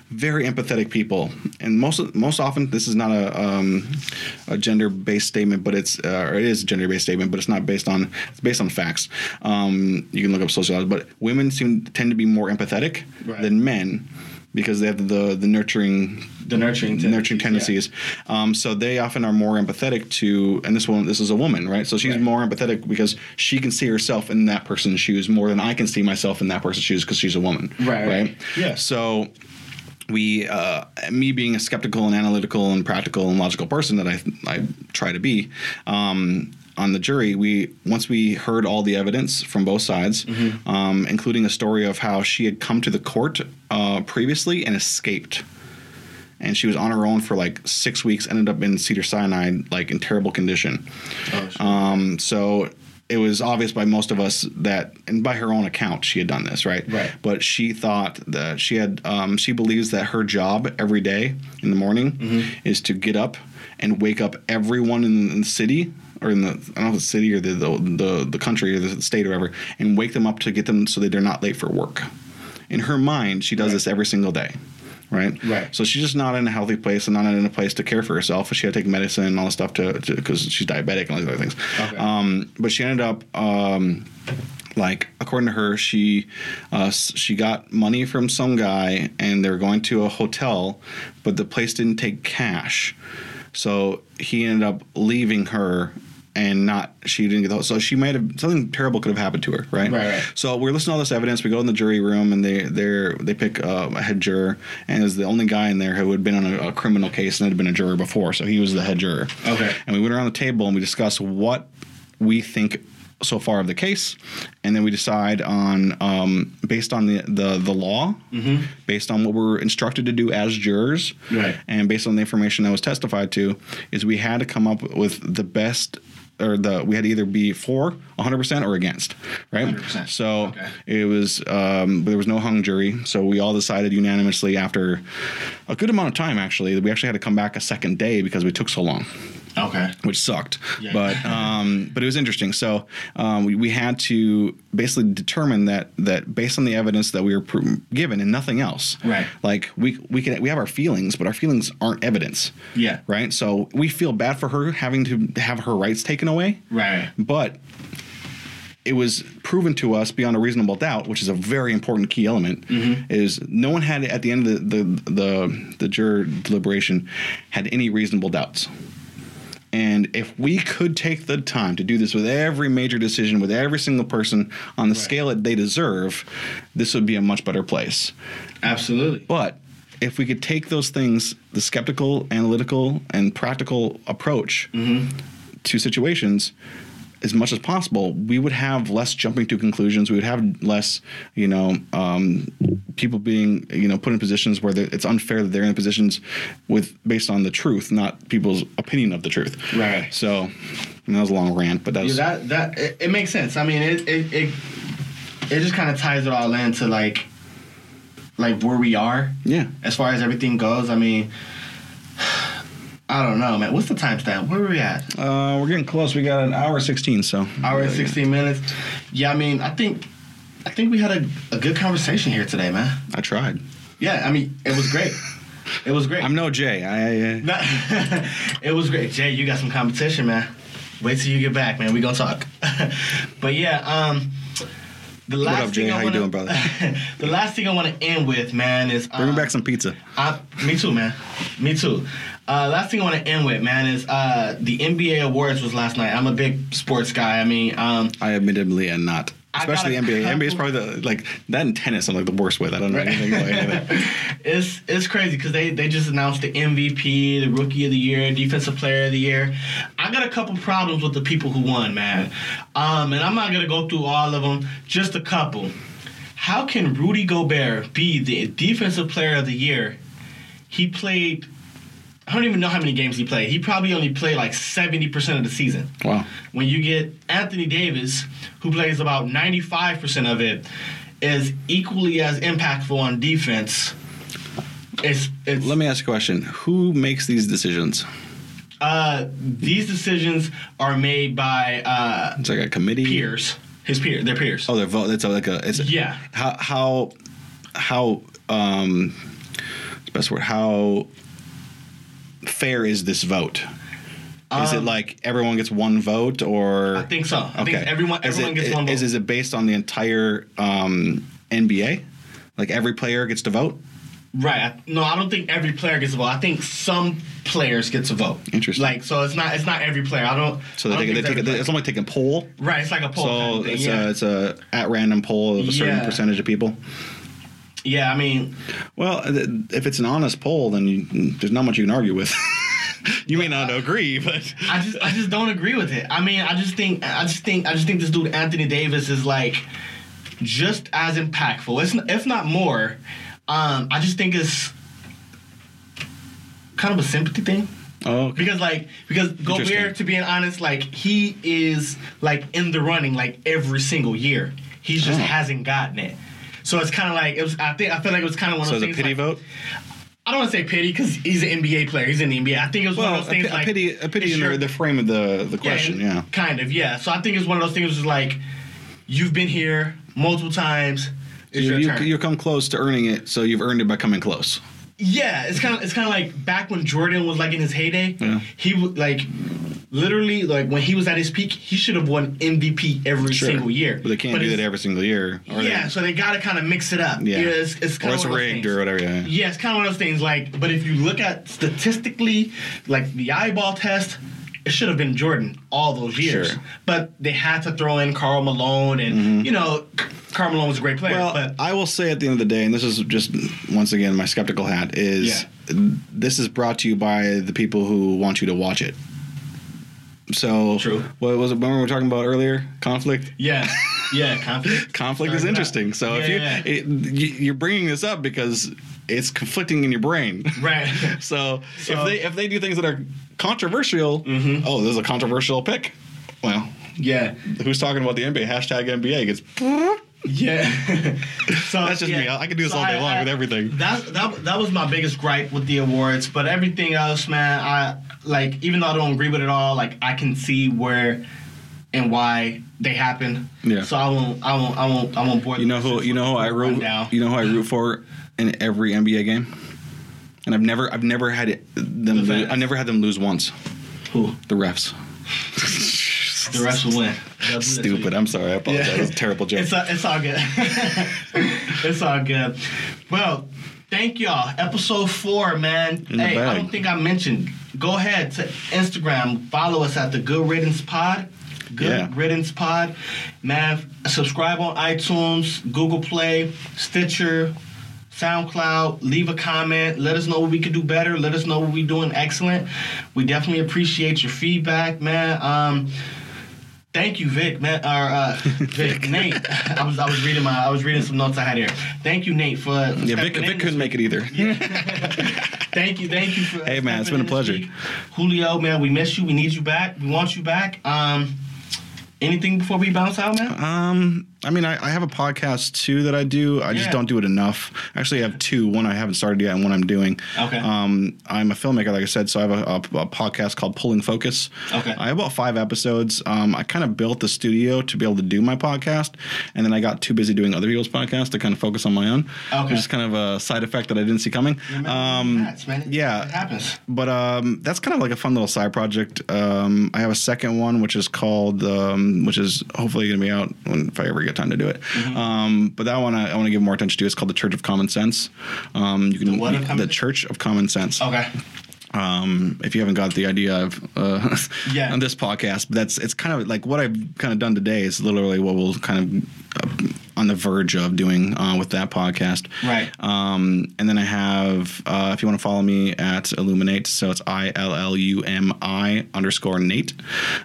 very empathetic people, and most most often this is not a um, a gender based statement, but it's uh, or it is a gender based statement, but it's not based on it's based on facts. Um, you can look up sociology, but women seem tend to be more empathetic Right. than men. Because they have the the nurturing The nurturing the nurturing tendencies. Um, so they often are more empathetic to, and this one, this is a woman, right? So she's Right. more empathetic because she can see herself in that person's shoes more than I can see myself in that person's shoes because she's a woman, Right, right. Yeah. So we, uh, me being a skeptical and analytical and practical and logical person that I I try to be. Um, on the jury, we once we heard all the evidence from both sides, Mm-hmm. um, including a story of how she had come to the court uh, previously and escaped and she was on her own for like six weeks. Ended up in Cedar Sinai, like in terrible condition. Oh. Um, so it was obvious by most of us that, and by her own account, she had done this, right? Right. But she thought that she had, um, she believes that her job every day in the morning Mm-hmm. is to get up and wake up everyone in the city. Or in the I don't know if it's city or the, the the the country or the state or whatever, and wake them up to get them so that they're not late for work. In her mind, she does Right. this every single day, right? Right. So she's just not in a healthy place and not in a place to care for herself. She had to take medicine and all this stuff to because she's diabetic and all these other things. Okay. Um, but she ended up. Um, like according to her, she uh, she got money from some guy, and they were going to a hotel, but the place didn't take cash, so he ended up leaving her, and not she didn't get the so she might have something terrible could have happened to her, right? Right, right. So we're listening to all this evidence. We go in the jury room, and they they they pick uh, a head juror, and is the only guy in there who had been on a, a criminal case and had been a juror before, so he was the head juror. Okay. And we went around the table and we discussed what we think so far of the case, and then we decide on um, based on the the, the law, based on what we're instructed to do as jurors, Right. and based on the information that was testified to, is we had to come up with the best. Or the we had to either be for 100 percent or against, right? 100%. So Okay. it was um, there was no hung jury, so we all decided unanimously after a good amount of time. Actually, that we actually had to come back a second day because we took so long Okay. which sucked. Yeah. But um, but it was interesting. So um, we, we had to basically determine that that based on the evidence that we were given and nothing else. Right. Like we we can we have our feelings, but our feelings aren't evidence. Yeah. Right. So we feel bad for her having to have her rights taken away, Right. but. It was proven to us beyond a reasonable doubt, which is a very important key element. Is no one had at the end of the the the, the juror deliberation had any reasonable doubts. And if we could take the time to do this with every major decision, with every single person on the scale that they deserve, this would be a much better place. Absolutely. But if we could take those things, the skeptical, analytical, and practical approach mm-hmm. to situations, as much as possible, we would have less jumping to conclusions. We would have less, you know, um, people being, you know, put in positions where it's unfair that they're in positions with based on the truth, not people's opinion of the truth. Right. So that was a long rant, but that was Yeah, that that it, it makes sense. I mean, it it it, it just kind of ties it all into like like where we are yeah. as far as everything goes. I mean, I don't know, man. What's the timestamp? Where are we at? Uh, we're getting close. We got an hour sixteen. So Hour and sixteen minutes. Yeah, I mean, I think I think we had a, a good conversation here today, man. I tried. Yeah, I mean, it was great. It was great. I'm no Jay. I. Uh, it was great. Jay, you got some competition, man. Wait till you get back, man. We gonna talk. but yeah, um, the last what up, Jay? thing I How you wanna, doing, brother? the last thing I want to end with, man, is bring me um, back some pizza. I, me too, man. Me too. Uh, last thing I want to end with, man, is uh, the NBA awards was last night. I'm a big sports guy. I mean, um, I admittedly am not. Especially NBA. NBA is probably the like that and tennis. I'm like the worst with. I don't know Right. anything about anything. it's it's crazy because they they just announced the MVP, the Rookie of the Year, Defensive Player of the Year. I got a couple problems with the people who won, man. Um, and I'm not gonna go through all of them. Just a couple. How can Rudy Gobert be the Defensive Player of the Year? He played. I don't even know how many games he played. He probably only played like 70% of the season. Wow. When you get Anthony Davis, who plays about 95% of it, is equally as impactful on defense. It's it's Let me ask a question. Who makes these decisions? uh these decisions are made by uh It's like a committee. peers. His peers, their peers. Oh, they're vote. It's like a. It's Yeah. How how how um, what's the best word? How fair is this vote? Is it Um, like everyone gets one vote, or I think so. I think everyone everyone it, gets one vote. Is, is it based on the entire um, NBA? Like every player gets to vote? Right. No, I don't think every player gets a vote. I think some players get a vote. Interesting. Like so, it's not it's not every player. I don't. So they don't take, they take it. It's almost like taking a poll. right. It's like a poll. kind So of thing, it's yeah. a it's a at random poll of a certain Yeah. percentage of people. Yeah. I mean, Well, if it's an honest poll, then you, there's not much you can argue with. you may not agree, but I just I just don't agree with it. I mean, I just think I just think I just think this dude Anthony Davis is like just as impactful, if if not more. Um, I just think it's kind of a sympathy thing. oh, okay. Because like because Gobert, to be honest, like he is like in the running like every single year. He just Oh. hasn't gotten it. So it's kind of like it was. I think I feel like it was kind of one so of those a things. pity like- vote. I don't want to say pity because he's an NBA player. He's in the NBA. I think it was one Well, of a, those things a like pity, a pity in your- the, frame of the the question. and- Yeah. Kind of, yeah. So I think it's one of those things is like you've been here multiple times. It's You, you, you come close to earning it, so you've earned it by coming close. Yeah, it's kind of it's kind of like back when Jordan was like in his heyday. Yeah. He would like literally like when he was at his peak, he should have won MVP every Sure. single year. But they can't do that every single year. Or Yeah, they- so they got to kind of mix it up. Yeah. it's, it's or kind it's of rigged or whatever. Yeah. Yeah, it's kind of one of those things. Like, but if you look at statistically, like the eyeball test, it should have been Jordan all those years. Sure. But they had to throw in Karl Malone, and you know, Karl Malone was a great player. Mm-hmm. Well, but I will say at the end of the day, and this is just once again my skeptical hat is Yeah. this is brought to you by the people who want you to watch it. So True. What was it? When we were talking about earlier, conflict. yeah, yeah, conflict. Conflict is Started out. interesting. So if you, yeah. it, you you're bringing this up because it's conflicting in your brain. right. So, So- if they if they do things that are controversial, Mhm. oh, this is a controversial pick. Well, yeah, who's talking about the NBA? Hashtag NBA gets. yeah. so That's just yeah. me. I I can do this So all day I- long I- with everything. That that that was my biggest gripe with the awards, but everything else, man, I like. Even though I don't agree with it all, like I can see where and why they happen. Yeah. So I won't. I won't. I won't. I won't bore. You know who? You know who I root. Down. You know who I root for in every NBA game. And I've never, I've never had it, them. The Lose. I never had them lose once. Who? The refs. The refs will win. They'll do this for Stupid. I'm sorry. I apologize. Yeah. It was a terrible joke. It's, uh, it's all good. it's all good. Well, thank y'all. Episode four, man. In hey, I don't think I mentioned. Go ahead to Instagram. Follow us at the Good Riddance Pod. Good Yeah. Riddance Pod. Man, subscribe on iTunes, Google Play, Stitcher, SoundCloud. Leave a comment. Let us know what we could do better. Let us know what we're doing excellent. We definitely appreciate your feedback, man. Um, Thank you, Vic, man. Or uh, Vic, Nate. I was I was reading my I was reading some notes I had here. Thank you, Nate, for yeah, Vic, Vic couldn't make it either. Thank you, thank you for. Hey, man, it's been a pleasure. week. Julio, man, we miss you. We need you back. We want you back. Um, anything before we bounce out, man? Um, I mean, I, I have a podcast too that I do. I just don't do it enough. Actually, I have two. One I haven't started yet, and one I'm doing. Okay. Um, I'm a filmmaker, like I said, so I have a, a, a podcast called Pulling Focus. Okay. I have about five episodes. Um, I kind of built the studio to be able to do my podcast, and then I got too busy doing other people's podcasts to kind of focus on my own. Okay. Which is kind of a side effect that I didn't see coming. Um, yeah. it happens. but um, that's kind of like a fun little side project. Um, I have a second one, which is called, um, which is hopefully going to be out when if I ever get time to do it. Mm-hmm. Um, but that one I, I want to give more attention to. It's called the Church of Common Sense. Um, you can The the Church of Common Sense. Okay. Um, if you haven't got the idea of uh, Yeah. on this podcast, but that's it's kind of like what I've kind of done today is literally what we'll kind of uh, on the verge of doing uh, with that podcast. Right. Um, and then I have, uh, if you want to follow me at Illuminate, so it's I L L U M I underscore Nate.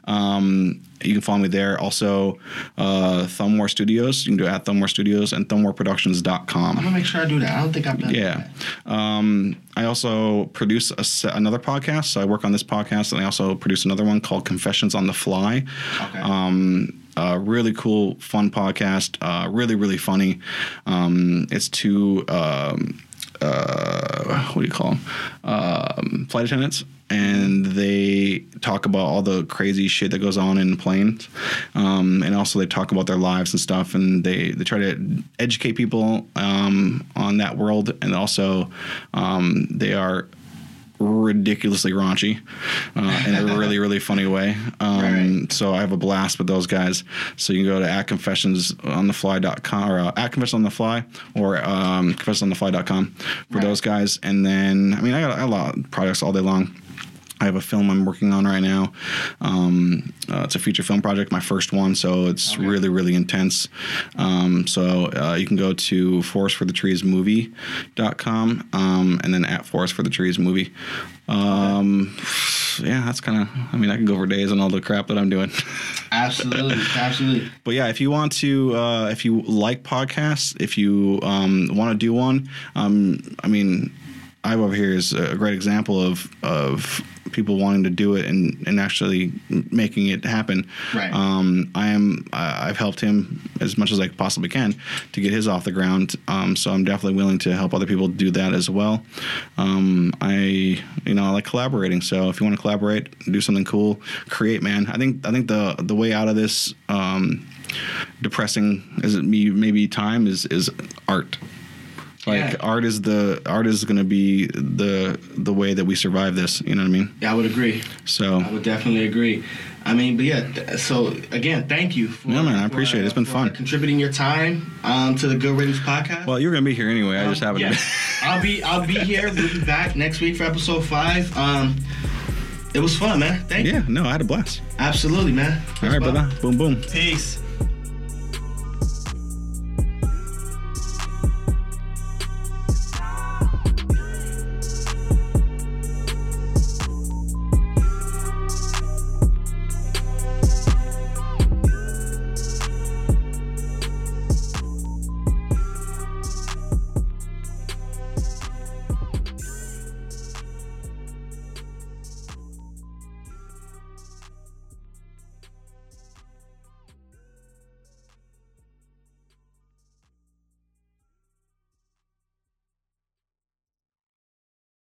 Um, you can follow me there. Also, uh, Thumbwar Studios. You can do it at Thumbwar Studios and thumbwarproductions.com. I'm gonna make sure I do that. I don't think I've done Yeah. that. Um, I also produce se- another podcast. So I work on this podcast, and I also produce another one called Confessions on the Fly. Okay. Um, uh, really cool, fun podcast. Uh, really, really funny. Um, it's two. Um, uh, what do you call them? Um, flight attendants. And they talk about all the crazy shit that goes on in planes, um, and also they talk about their lives and stuff, and they, they try to educate people um, on that world, and also um, they are ridiculously raunchy uh, in a really really funny way. Um, Right. So I have a blast with those guys. So you can go to at confessionsonthefly.com or uh, at confession on the fly or um, confessionsonthefly.com for Right. those guys. And then I mean I got a lot of products all day long. I have a film I'm working on right now. Um, uh, it's a feature film project, my first one, so it's Okay. really, really intense. Um, so uh, you can go to forestforthetreesmovie.com um, and then at Forest for the Um, yeah, that's kind of, I mean, I can go for days on all the crap that I'm doing. Absolutely, absolutely. But yeah, if you want to, uh, if you like podcasts, if you um, want to do one, um, I mean, I over here is a great example of of people wanting to do it and, and actually making it happen. Right. Um, I am. I've helped him as much as I possibly can to get his off the ground. Um, so I'm definitely willing to help other people do that as well. Um, I, you know, I like collaborating. So if you want to collaborate, do something cool, create, man. I think I think the the way out of this um, depressing as it maybe time is is art. Like Yeah. art is the art is going to be the the way that we survive this. You know what I mean? Yeah, I would agree. So I would definitely agree. I mean, but yeah. th- So again, thank you. For, Yeah, man, I for, appreciate it. It's been fun. Contributing your time um, to the Good Riddance podcast. well, you're going to be here anyway. I just Um, haven't. yeah, I'll be I'll be here. We'll be back next week for episode five. Um, it was fun, man. Thank you. yeah, no, I had a blast. Absolutely, man. All right, brother. Boom, boom. Peace.